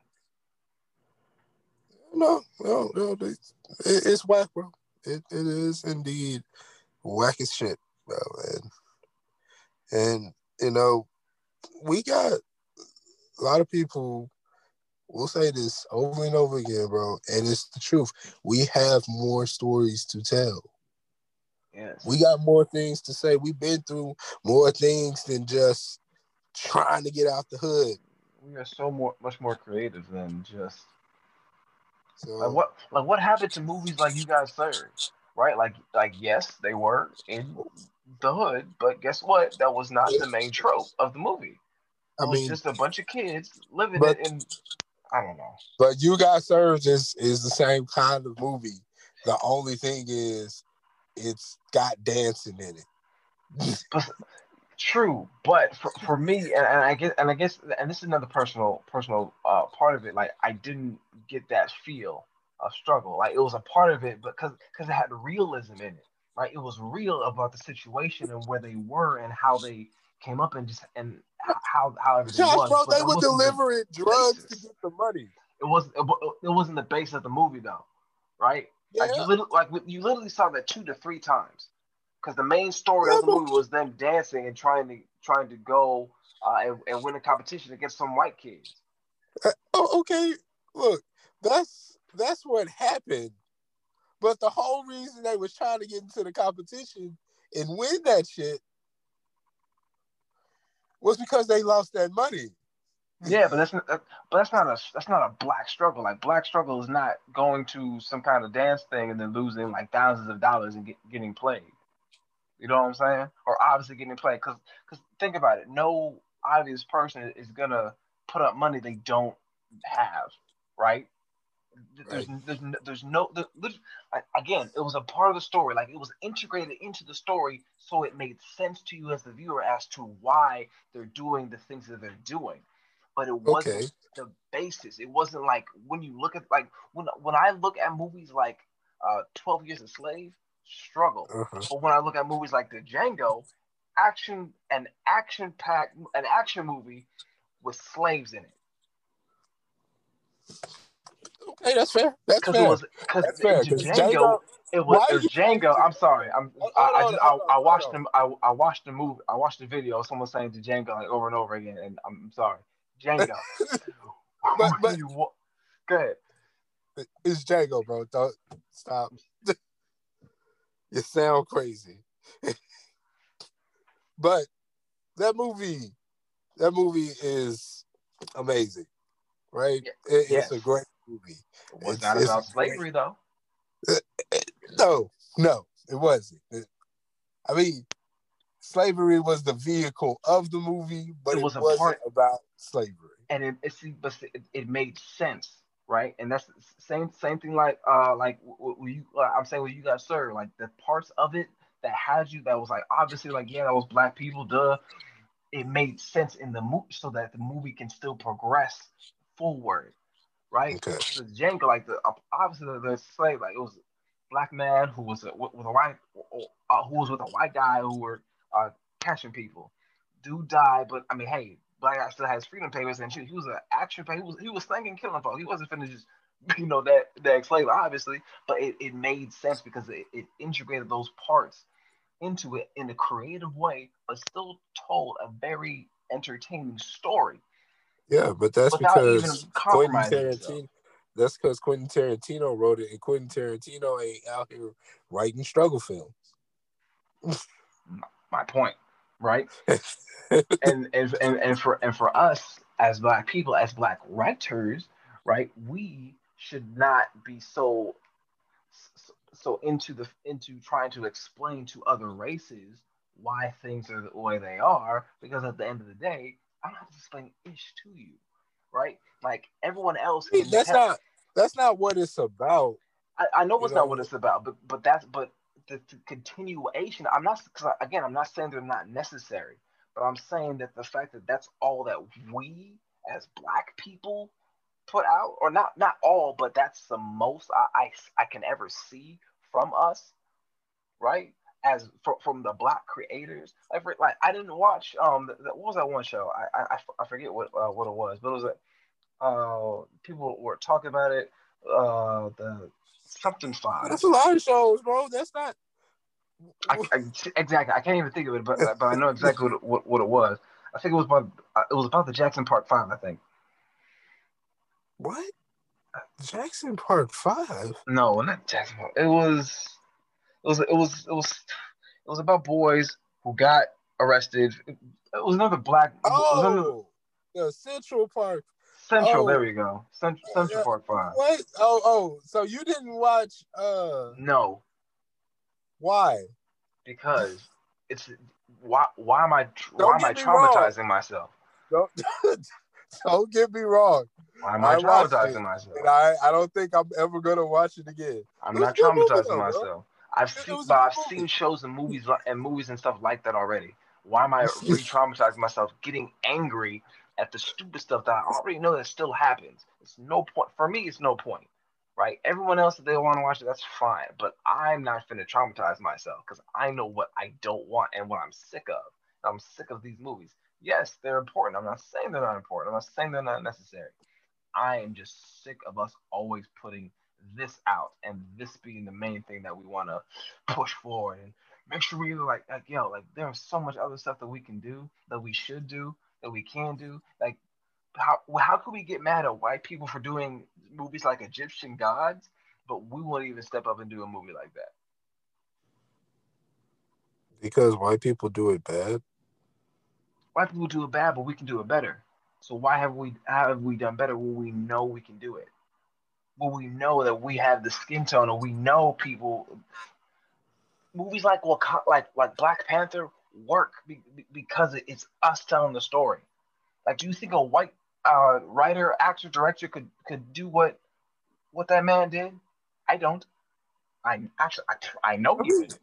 No, no, no. It, it's whack, bro. It, it is indeed whack as shit, bro. And, and, you know, we got a lot of people we'll say this over and over again, bro, and it's the truth. We have more stories to tell. Yes. We got more things to say. We've been through more things than just trying to get out the hood. We are so more much more creative than just so, like what like what happened to movies like You Got Served? Right? Like like yes, they were in the hood, but guess what? That was not the main trope of the movie. It I was mean, just a bunch of kids living but, in I don't know. But You Got Served is is the same kind of movie. The only thing is it's got dancing in it. true, but for, for me, and, and, I guess, and I guess, and this is another personal personal uh, part of it. Like I didn't get that feel of struggle. Like it was a part of it, but because because it had realism in it, right? It was real about the situation and where they were and how they came up and just and how how everything Josh, was. Bro, they were delivering the drugs basis. to get the money. It was it, it wasn't the base of the movie though, right? Yeah. Like you literally, like you literally saw that two to three times, because the main story yeah, of the movie was them dancing and trying to trying to go uh, and, and win a competition against some white kids. Uh, oh, okay. Look, that's that's what happened. But the whole reason they was trying to get into the competition and win that shit was because they lost that money. Yeah, but that's not, but that's not a that's not a black struggle. Like black struggle is not going to some kind of dance thing and then losing like thousands of dollars and get, getting played. You know what I'm saying? Or obviously getting played because because think about it. No obvious person is gonna put up money they don't have, right? There's, right. there's, there's, there's no, there's, again, it was a part of the story. Like it was integrated into the story so it made sense to you as the viewer as to why they're doing the things that they're doing. But it wasn't okay. the basis. It wasn't like when you look at, like, when, when I look at movies like uh, 12 Years a Slave, struggle. Uh-huh. But when I look at movies like the Django, action, an action pack, an action movie with slaves in it Okay, that's fair. That's fair. it was That's fair. Django, Django, it was, why it was Django. I'm sorry. I'm Hold I, I just hold on, I, I watched them I, I watched the movie I watched the video someone saying Django like over and over again and I'm sorry. Django. But- but- You Go ahead. it's Django, bro. Don't stop. you sound crazy. but that movie, that movie is amazing, right? It- yes. It's a great movie. It was It's- not it's about slavery though. No, no, it wasn't. It- I mean, slavery was the vehicle of the movie, but It it, was a wasn't part- about slavery. and it it, see, but it, it made sense, right? And that's the same same thing like uh like you uh, I'm saying what you guys sir like the parts of it that had you that was like obviously like yeah that was black people duh it made sense in the movie so that the movie can still progress forward, right? Okay. Django like the obviously the, the slave like it was a black man who was a, with a white uh, who was with a white guy who were uh catching people. Dude died, but I mean, hey, black guy still has freedom papers and shit. He was an action. He was he was thinking killing folks. He wasn't finna just you know that that slave obviously, but it, it made sense because it, it integrated those parts into it in a creative way, but still told a very entertaining story. Yeah, but that's because Quentin Tarantino. That's because Quentin Tarantino wrote it, and Quentin Tarantino ain't out here writing struggle films. My point, right? and and and, and for and for us as black people as black writers right we should not be so so into the into trying to explain to other races why things are the way they are because at the end of the day i don't have to explain ish to you right like everyone else that's tell- not that's not what it's about. I, I know it's not what it's about, but but that's but the, the continuation. I'm not cause I- again. I'm not saying they're not necessary, but I'm saying that the fact that that's all that we as Black people put out, or not not all, but that's the most I I, I can ever see from us, right? As from, from the Black creators, like, for- like I didn't watch um the, the- what was that one show? I I, I forget what uh, what it was, but it was a uh people were talking about it uh the something five. That's a lot of shows, bro. That's not. I, I, exactly. I can't even think of it, but but I know exactly what, what, what it was. I think it was about uh, it was about the Jackson Park Five. I think. what? Jackson Park Five. No, not Jackson Park. It was was it was it was it was about boys who got arrested. It, was another black. another- Oh, the Central Park. Central. oh. There we go. Central, Central. Park Five. What? Oh, oh. So you didn't watch? Uh, No, why? because it's why why am I why Don't am I me wrong. traumatizing myself? Don't don't get me wrong. Why am I, I traumatizing myself? I, I don't think I'm ever gonna watch it again. I'm not a good movie, traumatizing myself. I've It- it seen, but I've movie. seen shows and movies and movies and stuff like that already. Why am I re-traumatizing myself, getting angry at the stupid stuff that I already know that still happens? It's no point for me. It's no point, right? Everyone else that they want to watch it, that's fine. But I'm not finna traumatize myself because I know what I don't want and what I'm sick of. I'm sick of these movies. Yes, they're important. I'm not saying they're not important. I'm not saying they're not necessary. I am just sick of us always putting this out and this being the main thing that we want to push forward. And make sure we like like yo like there's so much other stuff that we can do that we should do that we can do. Like how how could we get mad at white people for doing movies like Egyptian gods but we won't even step up and do a movie like that? Because white people do it bad. white people do it bad but we can do it better. So why have we how have we done better when we know we can do it when we know that we have the skin tone and we know people movies like like like Black Panther work be, be- because it's us telling the story. Like, do you think a white uh, writer, actor, director could could do what what that man did? I don't. I actually I, I know he did.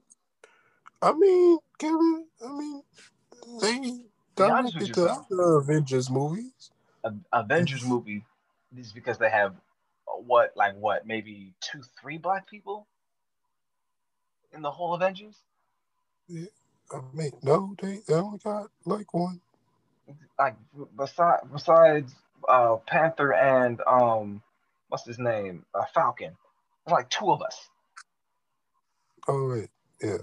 I mean, Kevin. I mean, they directed the Avengers movies. A, Avengers movie is because they have what like what maybe two three black people in the whole Avengers. Yeah, I mean, no, they, they only got like one. like besides besides uh Panther and um what's his name? Uh, Falcon. There's like two of us. Oh wait, yeah.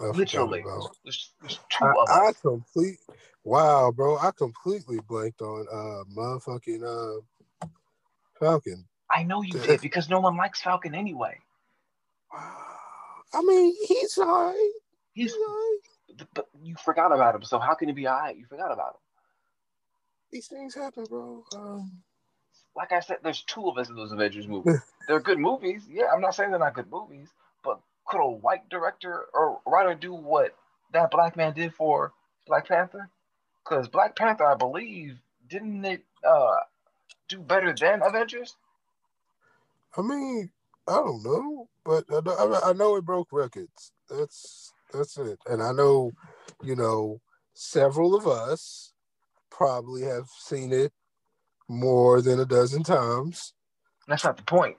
I Literally, there's, there's two I, of I us. complete. Wow, bro, I completely blanked on uh motherfucking uh Falcon. I know you did because no one likes Falcon anyway. I mean, he's alright. He's He's alright. but you forgot about him. So how can he be alright? You forgot about him. These things happen, bro. Um, Like I said, there's two of us in those Avengers movies. they're good movies. Yeah, I'm not saying they're not good movies, but could a white director or writer do what that black man did for Black Panther? Because Black Panther, I believe, didn't it uh, do better than Avengers? I mean, I don't know, but I know, I know it broke records. That's that's it. And I know, you know, several of us probably have seen it more than a dozen times. That's not the point.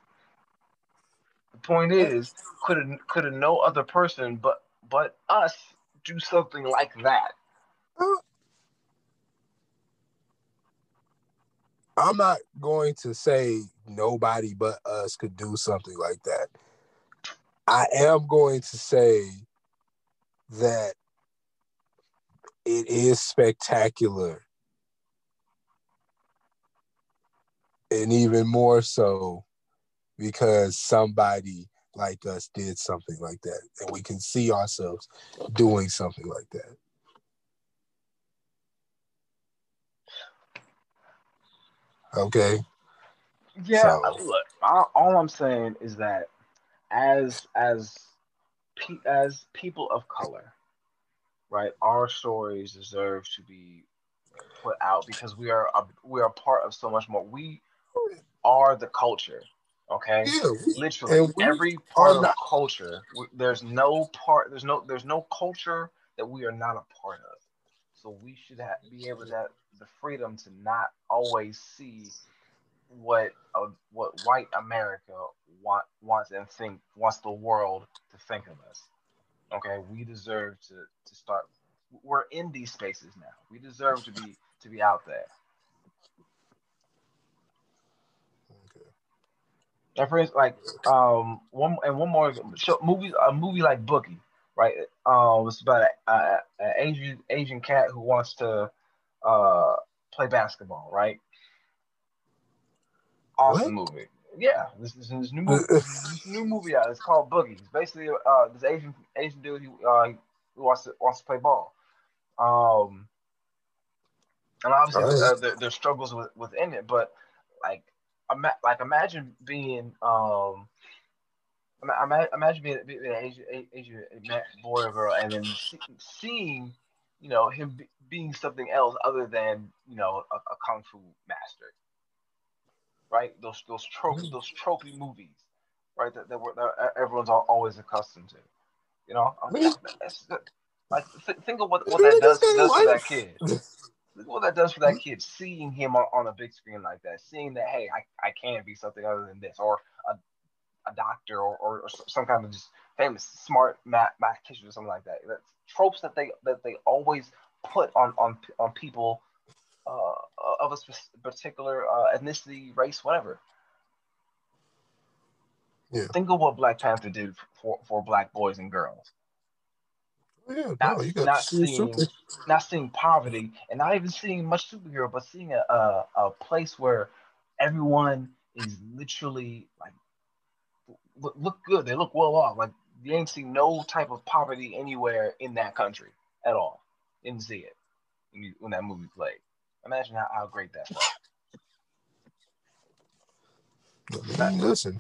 The point is, could a, could no other person but but us do something like that? Uh, I'm not going to say nobody but us could do something like that. I am going to say that it is spectacular. And even more so because somebody like us did something like that. And we can see ourselves doing something like that. Okay. Yeah, So- look, all, all I'm saying is that as as pe- as people of color, right, our stories deserve to be put out because we are a, we are part of so much more. We are the culture, okay? Yeah, we- Literally, every part of not- culture. There's no part. There's no. There's no culture that we are not a part of. So we should have, be able to have the freedom to not always see what uh, what white America want wants and think wants the world to think of us. Okay, we deserve to to start. We're in these spaces now. We deserve to be to be out there. Okay. And for instance, like um one and one more show, movie a movie like Boogie, right? Um, it's about an Asian Asian cat who wants to uh play basketball, right? Awesome movie. Yeah, this is this new movie. this new movie out. It's called Boogie. It's basically uh this Asian Asian dude who uh who wants to wants to play ball. Um, and obviously there's struggles with, within it, but like ima- like imagine being um ima- imagine being, being an Asian, Asian boy or girl and then seeing you know him be, being something else other than you know a, a kung fu master. Right? Those those trophy mm-hmm. those trophy movies right that, that, we're, that everyone's al- always accustomed to. You know? I mean, that's, like th- think of what, what that does, does for that kid. Look what that does for that kid, seeing him on, on a big screen like that, seeing that hey, I, I can be something other than this, or a, doctor, or, or, or some kind of just famous smart math mathematician or something like that. That's tropes that they that they always put on on on people uh, of a particular uh, ethnicity, race, whatever. Yeah. Think of what Black Panther did for, for black boys and girls. Yeah, Not, no, you got not see seeing something. not seeing poverty and not even seeing much superhero, but seeing a, a, a place where everyone is literally like look, good. They look well off. Like you ain't see no type of poverty anywhere in that country at all. Didn't see it when, you, when that movie played. Imagine how, how great that was. Listen.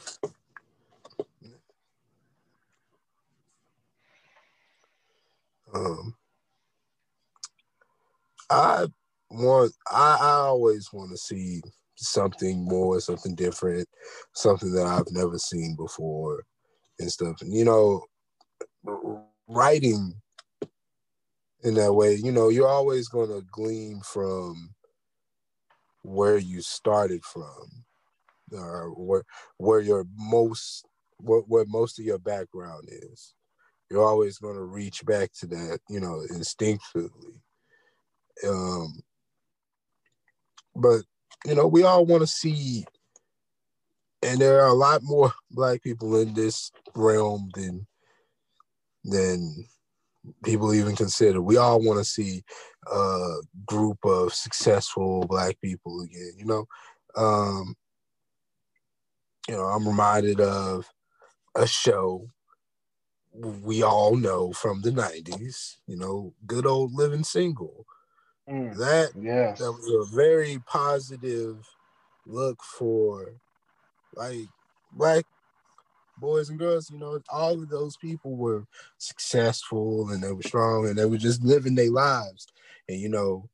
Um, I want. I, I always want to see something more, something different, something that I've never seen before, and stuff. And you know, writing in that way, you know, you're always going to glean from where you started from or where where your most what where most of your background is. You're always going to reach back to that, you know, instinctively. Um, but you know, we all want to see and there are a lot more black people in this realm than than people even consider. We all want to see a group of successful black people again, you know. Um, you know, I'm reminded of a show we all know from the 90s, you know, good old living single. Mm, that yes. that was a very positive look for like black boys and girls, you know, all of those people were successful and they were strong and they were just living their lives. And you know,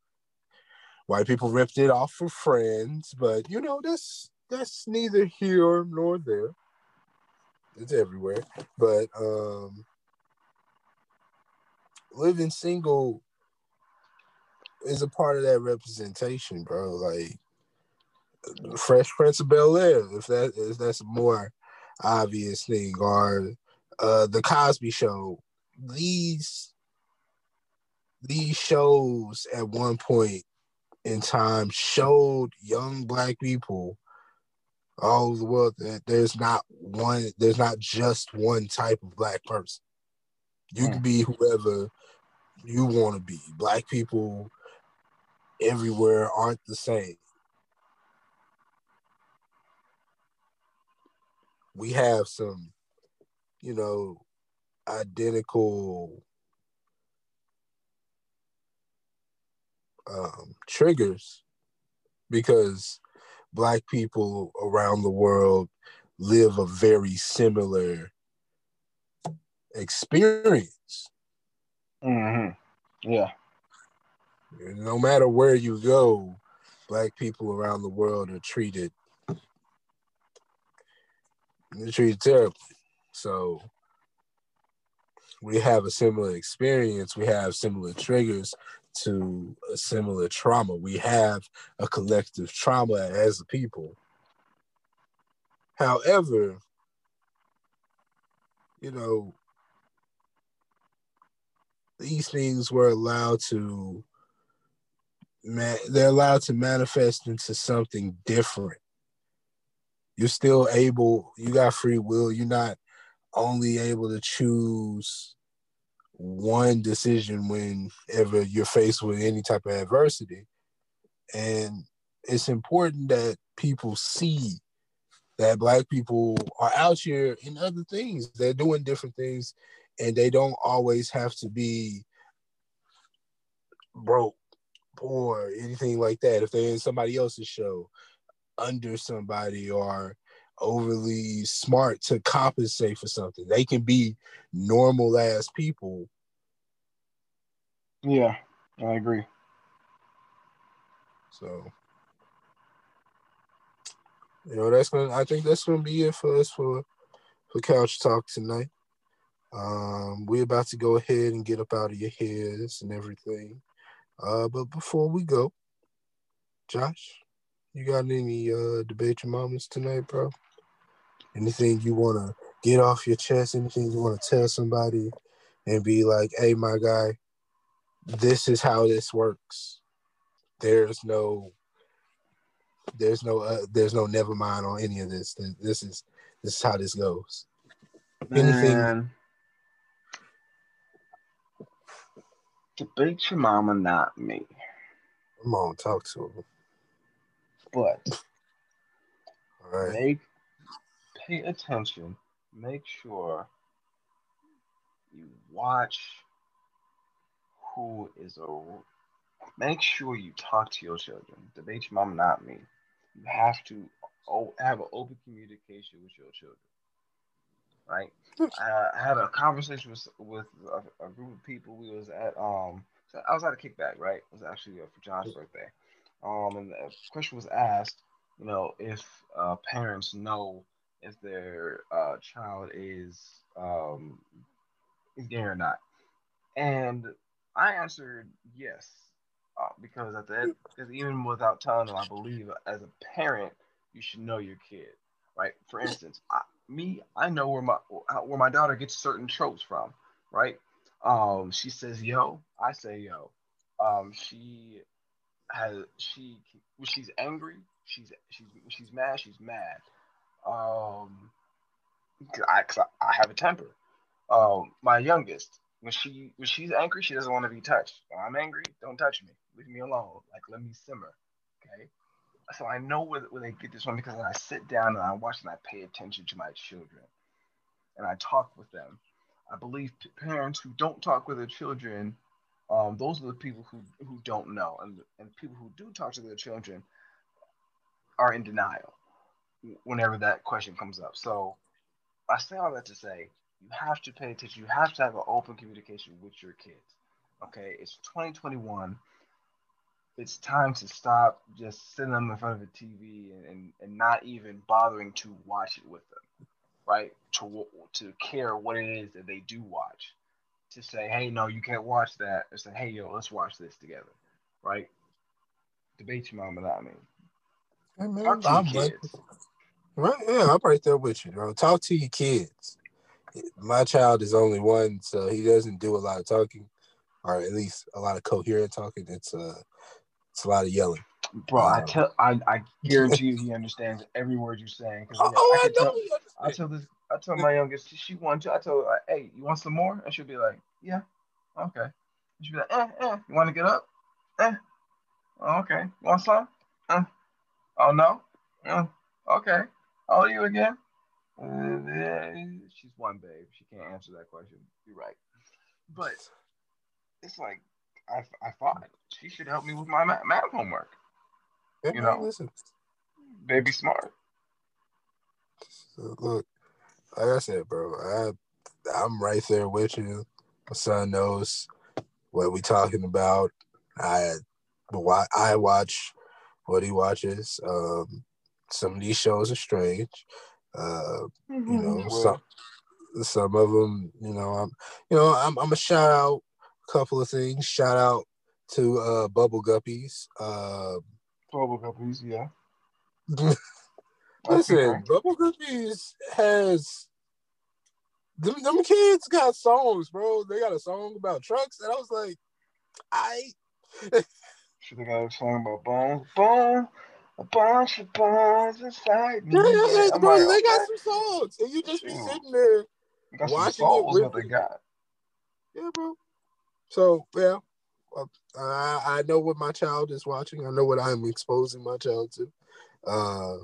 white people ripped it off for friends, but you know, that's that's neither here nor there. It's everywhere. But um living single is a part of that representation, bro. Like Fresh Prince of Bel Air, if that if that's a more obvious thing, or uh, the Cosby Show. These these shows at one point in time showed young black people all over the world that there's not one, there's not just one type of black person. You can be whoever you want to be. Black people everywhere aren't the same. We have some, you know, identical um, triggers because black people around the world live a very similar experience. Mm-hmm. Yeah. No matter where you go, black people around the world are treated treated terribly. So we have a similar experience. We have similar triggers to a similar trauma. We have a collective trauma as a people. However, you know, these things were allowed to man they're allowed to manifest into something different you're still able you got free will. You're not only able to choose one decision whenever you're faced with any type of adversity. And it's important that people see that black people are out here in other things. They're doing different things and they don't always have to be broke poor anything like that. If they're in somebody else's show under somebody or overly smart to compensate for something. They can be normal ass people. Yeah, I agree. So, you know, that's gonna. I think that's gonna be it for us for for couch talk tonight. Um, we're about to go ahead and get up out of your heads and everything. Uh, but before we go, Josh, you got any uh debate your mamas tonight, bro? Anything you wanna get off your chest, anything you wanna tell somebody and be like, hey my guy, this is how this works. There's no there's no uh, there's no never mind on any of this. This is this is how this goes. Anything Man. Debate your mama, not me. Come on, talk to him. But right. make pay attention. Make sure you watch who is a. Make sure you talk to your children. Debate your mom, not me. You have to have an open communication with your children. Right. I had a conversation with with a, a, group of people. We was at um. I was at a kickback. Right. It was actually uh, for John's birthday. Um, and the question was asked, you know, if uh, parents know if their uh, child is um, is gay or not, and I answered yes, uh, because at the end, because even without telling them, I believe as a parent, you should know your kid, right? For instance, I, me, I know where my where my daughter gets certain tropes from, right? Um, she says yo, I say yo. Um, she has she when she's angry, she's she's she's mad, she's mad. Um, I, cause I have a temper. Um, my youngest, when she when she's angry, she doesn't want to be touched. When I'm angry, don't touch me. Leave me alone. Like let me simmer. Okay. So I know where, where they get this one because I sit down and I watch and I pay attention to my children, and I talk with them. I believe parents who don't talk with their children, um, those are the people who who don't know, and and people who do talk to their children are in denial whenever that question comes up. So I say all that to say you have to pay attention. You have to have an open communication with your kids. Okay, it's 2021. It's time to stop just sitting them in front of a TV and, and, and not even bothering to watch it with them, right? To to care what it is that they do watch. To say, hey, no, you can't watch that. Or say, hey, yo, let's watch this together, right? Debate your mom and I mean. Hey, man, Talk to I'm your kids. Right, yeah, I'm right there with you, bro. Talk to your kids my child is only one, so he doesn't do a lot of talking, or at least a lot of coherent talking. It's uh, it's a lot of yelling. Bro, um, I tell, I, I guarantee you, he understands every word you're saying. Oh, I, I, tell, I tell this, I told my youngest, she wants to. I told her, hey, you want some more? And she'll be like, yeah, okay. And she'll be like, eh, eh, you want to get up? Eh, okay. You want some? Eh. Oh no. Eh. Okay. How old are you again? Uh, she's one babe. She can't answer that question. You're right. But it's like I, I thought she should help me with my math, math homework. You know, listen, baby smart. So look, like I said, bro, I I'm right there with you. My son knows what we talking about. I the why I watch what he watches. Um, some of these shows are strange. Uh, mm-hmm. You know, some some of them, you know, I'm, you know, I'm, I'm a shout out a couple of things. Shout out to uh, Bubble Guppies. Uh, Bubble Guppies, yeah. Listen, Bubble Guppies has them, them kids got songs, bro. They got a song about trucks, and I was like, I. Should they got a song about bones? Bone, a bunch of bones inside me. Yeah, yeah, yeah bro, like, they got some songs, and you just be sitting there watching it with what they got. Yeah, bro. So yeah, I I know what my child is watching. I know what I'm exposing my child to. Uh,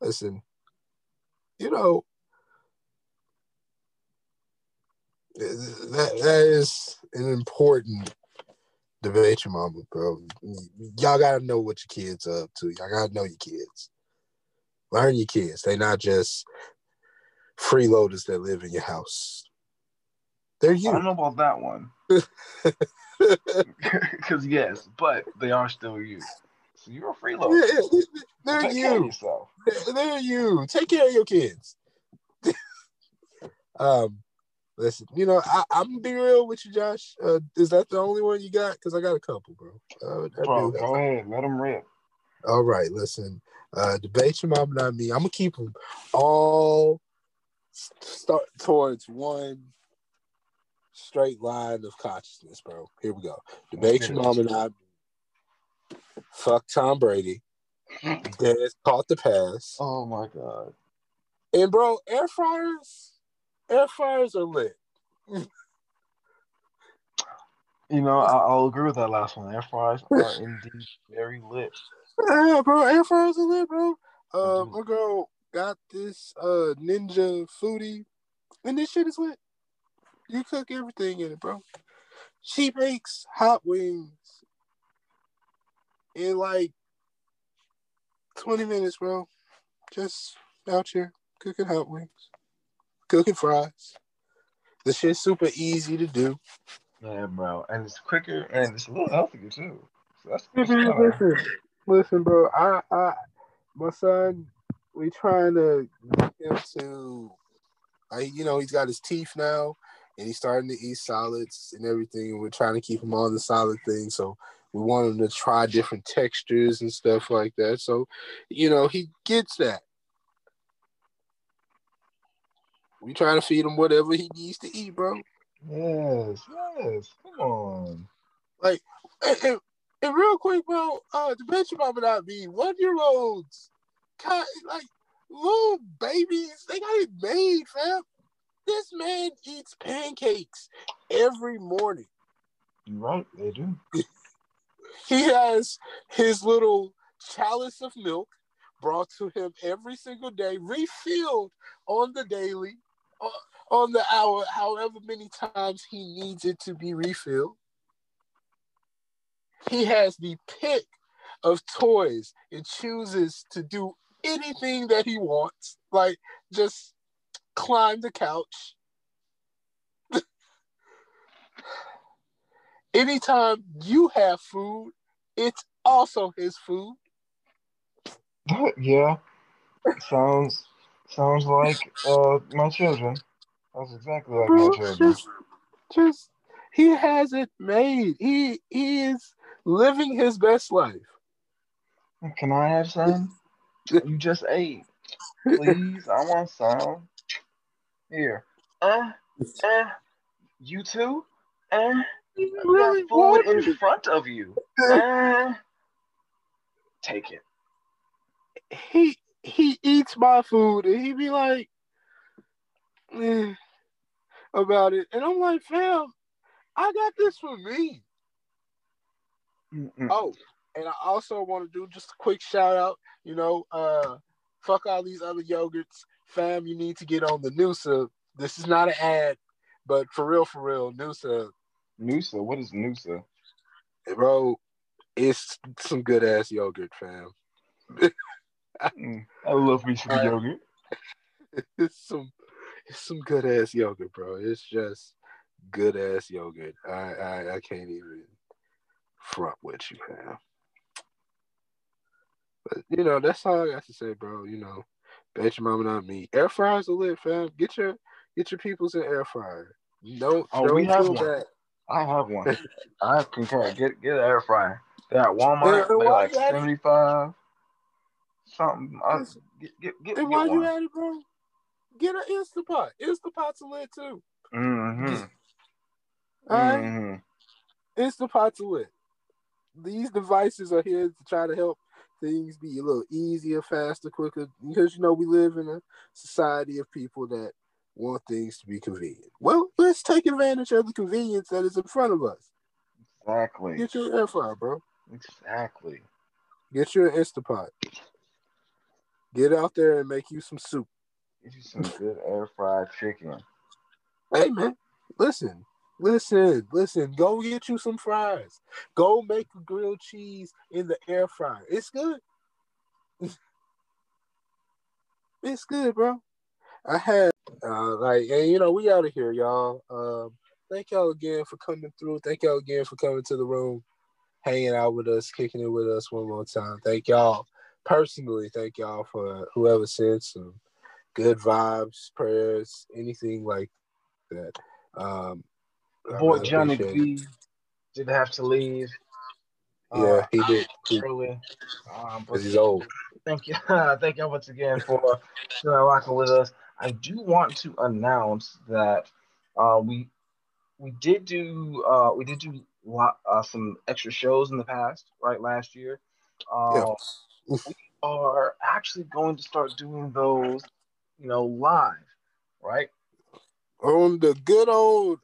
listen, you know, that that is an important debate your mama, bro. Y'all gotta know what your kids are up to. Y'all gotta know your kids. Learn your kids. They're not just freeloaders that live in your house. They're you. I don't know about that one. Because yes, but they are still you. You're a freeloader. Yeah, they're Take you. They're, they're you. Take care of your kids. um, Listen, you know, I, am gonna be real with you, Josh. Uh, is that the only one you got? Because I got a couple, bro. Uh, bro, go ahead, let them rip. All right, listen. Uh, debate your mom, and not me. I'm gonna keep them all start towards one straight line of consciousness, bro. Here we go. Debate your mom and I. Fuck Tom Brady. Dennis caught the pass. Oh my god. And bro, air fryers air fryers are lit. You know, I'll agree with that last one. Air fryers are indeed very lit. Yeah, bro, air fryers are lit, bro. Uh, my girl got this uh Ninja Foodi, and this shit is lit. You cook everything in it, bro. She makes hot wings in like 20 minutes, bro. Just out here cooking hot wings cooking fries. The shit's super easy to do. Yeah, bro, and it's quicker and it's a little healthier too. So that's, mm-hmm, that's listen, listen, bro. I, I, my son, we trying to get him to, I, you know, he's got his teeth now, and he's starting to eat solids and everything. We're trying to keep him on the solid thing, so we want him to try different textures and stuff like that. So, you know, he gets that. We try to feed him whatever he needs to eat, bro. Yes, yes. Come on. Like, and, and, and real quick, bro. Uh, mention about not be one year olds like little babies, they got it made, fam. This man eats pancakes every morning. You're right, they do. He has his little chalice of milk brought to him every single day, refilled on the daily, uh, on the hour, however many times he needs it to be refilled. He has the pick of toys and chooses to do anything that he wants, like just climb the couch. Anytime you have food, it's also his food. yeah, sounds sounds like uh, my children. That's exactly like Bro, my children. Just, just he has it made. He he is living his best life. Can I have some? you just ate. Please, I want some. Here. Uh, uh, you too? Uh, really food in front of you. Uh, take it. He he eats my food and he be like eh, about it. And I'm like, fam, I got this for me. Mm-mm. Oh, and I also want to do just a quick shout out. You know, uh, fuck all these other yogurts, fam. You need to get on the Noosa. This is not an ad, but for real, for real, Noosa. Noosa, what is Noosa? Bro, it's some good ass yogurt, fam. Mm, I love me some uh, yogurt. It's some, it's some good ass yogurt, bro. It's just good ass yogurt. I, I, I can't even front with you, fam. But you know, that's all I got to say, bro. You know, bet your mama not me. Air fryers are lit, fam. Get your get your peoples in air fryer. Don't, oh, don't we have one. I have one. I concur. Get get an air fryer. They're at Walmart. They're like seventy five. Something. I, get get get, and while you at it, bro, get an Instapot. Instapot's a lit too. Mm-hmm. All right. Mm-hmm. Instapot's a lit. These devices are here to try to help things be a little easier, faster, quicker. Because you know we live in a society of people that want things to be convenient. Well, let's take advantage of the convenience that is in front of us. Exactly. Get your air fryer, bro. Exactly. Get your Instapot. Get out there and make you some soup. Get you some good air fried chicken. Hey man, listen. Listen, listen, go get you some fries. Go make a grilled cheese in the air fryer. It's good. it's good, bro. I had uh like and you know, we out of here, y'all. Um thank y'all again for coming through. Thank y'all again for coming to the room, hanging out with us, kicking it with us one more time. Thank y'all personally, thank y'all for whoever sent some good vibes, prayers, anything like that. Um boy Johnny B did have to leave. Yeah, uh, he did. Truly, Um, because he's old. Thank you. thank y'all once again for uh, rocking with us. I do want to announce that uh, we we did do uh, we did do lot, uh, some extra shows in the past, right? Last year, uh, yeah. we are actually going to start doing those, you know, live, right? On the good old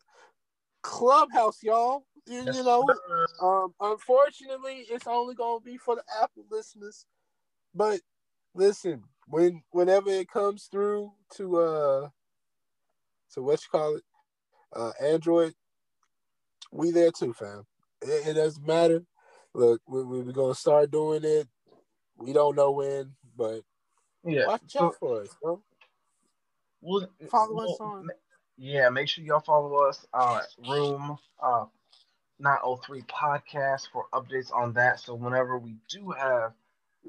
Clubhouse, y'all. You, yes, you know, um, unfortunately, it's only gonna be for the Apple listeners. But listen, when whenever it comes through to uh to what you call it, uh Android, we there too, fam. It, it doesn't matter. Look, we, we're gonna start doing it. We don't know when, but yeah, watch out for us, bro. Well, follow well, us on yeah, make sure y'all follow us uh room uh 903 podcast for updates on that. So whenever we do have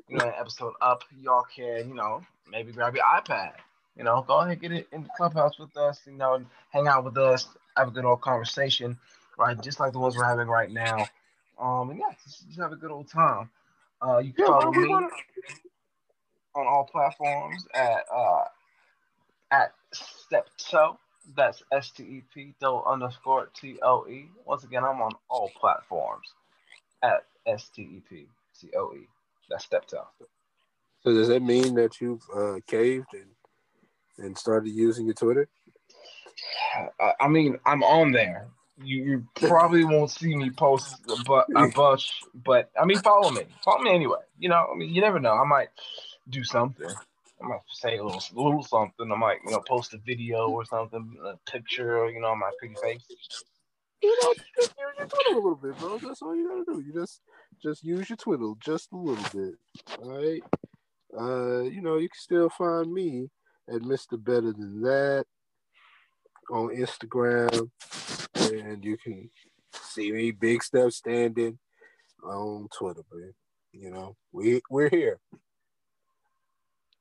you know an episode up, y'all can, you know, maybe grab your iPad. You know, go ahead get it in the clubhouse with us, you know, hang out with us, have a good old conversation, right? Just like the ones we're having right now. Um and yeah, just, just have a good old time. Uh you can yeah, follow me on all platforms at uh at step Steptoe that's S T E P dot underscore T O E. Once again, I'm on all platforms at S T E P T O E. That's out. So does that mean that you've uh, caved and and started using your Twitter? I, I mean, I'm on there. You, you probably won't see me post but a bunch, but I mean, follow me. Follow me anyway. You know, I mean, you never know. I might do something. I might say a little, little something. I might, you know, post a video or something, a picture, you know, my pretty face. You know, you just use your Twitter a little bit, bro. That's all you gotta do. You just just use your twiddle just a little bit. All right. Uh, you know, you can still find me at Mr. Better Than That on Instagram, and you can see me big step standing on Twitter, man. You know, we we're here.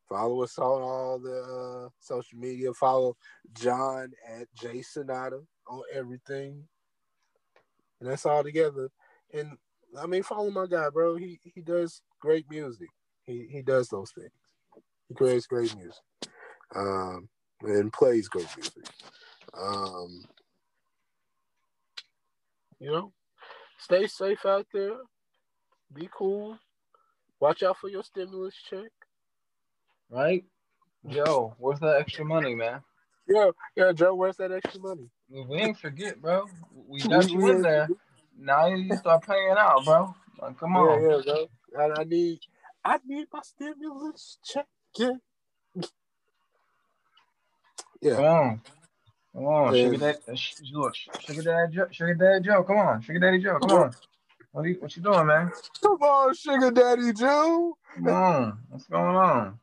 Follow us on all the uh, social media. Follow John at J Sonata on everything, and that's all together. And I mean, follow my guy, bro. He he does great music. He he does those things. He creates great music, um, and plays great music. Um, you know, stay safe out there. Be cool. Watch out for your stimulus check. Right? Yo, where's that extra money, man? Yeah, yeah, Joe. Where's that extra money? We ain't forget, bro. We got you in there. Now you start paying out, bro. Like, come on. Yeah, yeah, bro. I, I need, I need my stimulus check. Yeah. Yeah. Come on. Come on, Yeah. sugar daddy, uh, look, sugar daddy, Joe, sugar daddy Joe. Come on, sugar daddy Joe. Come on. What you, what you doing, man? Come on, Sugar Daddy Joe. Come on. What's going on?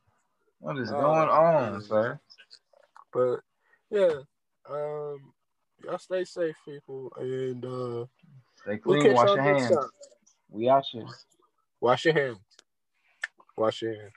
What is Oh, going on, sir? But yeah, um, y'all stay safe, people, and uh, Stay we'll clean. catch Wash your hands. time. We out here. Wash your hands. Wash your hands.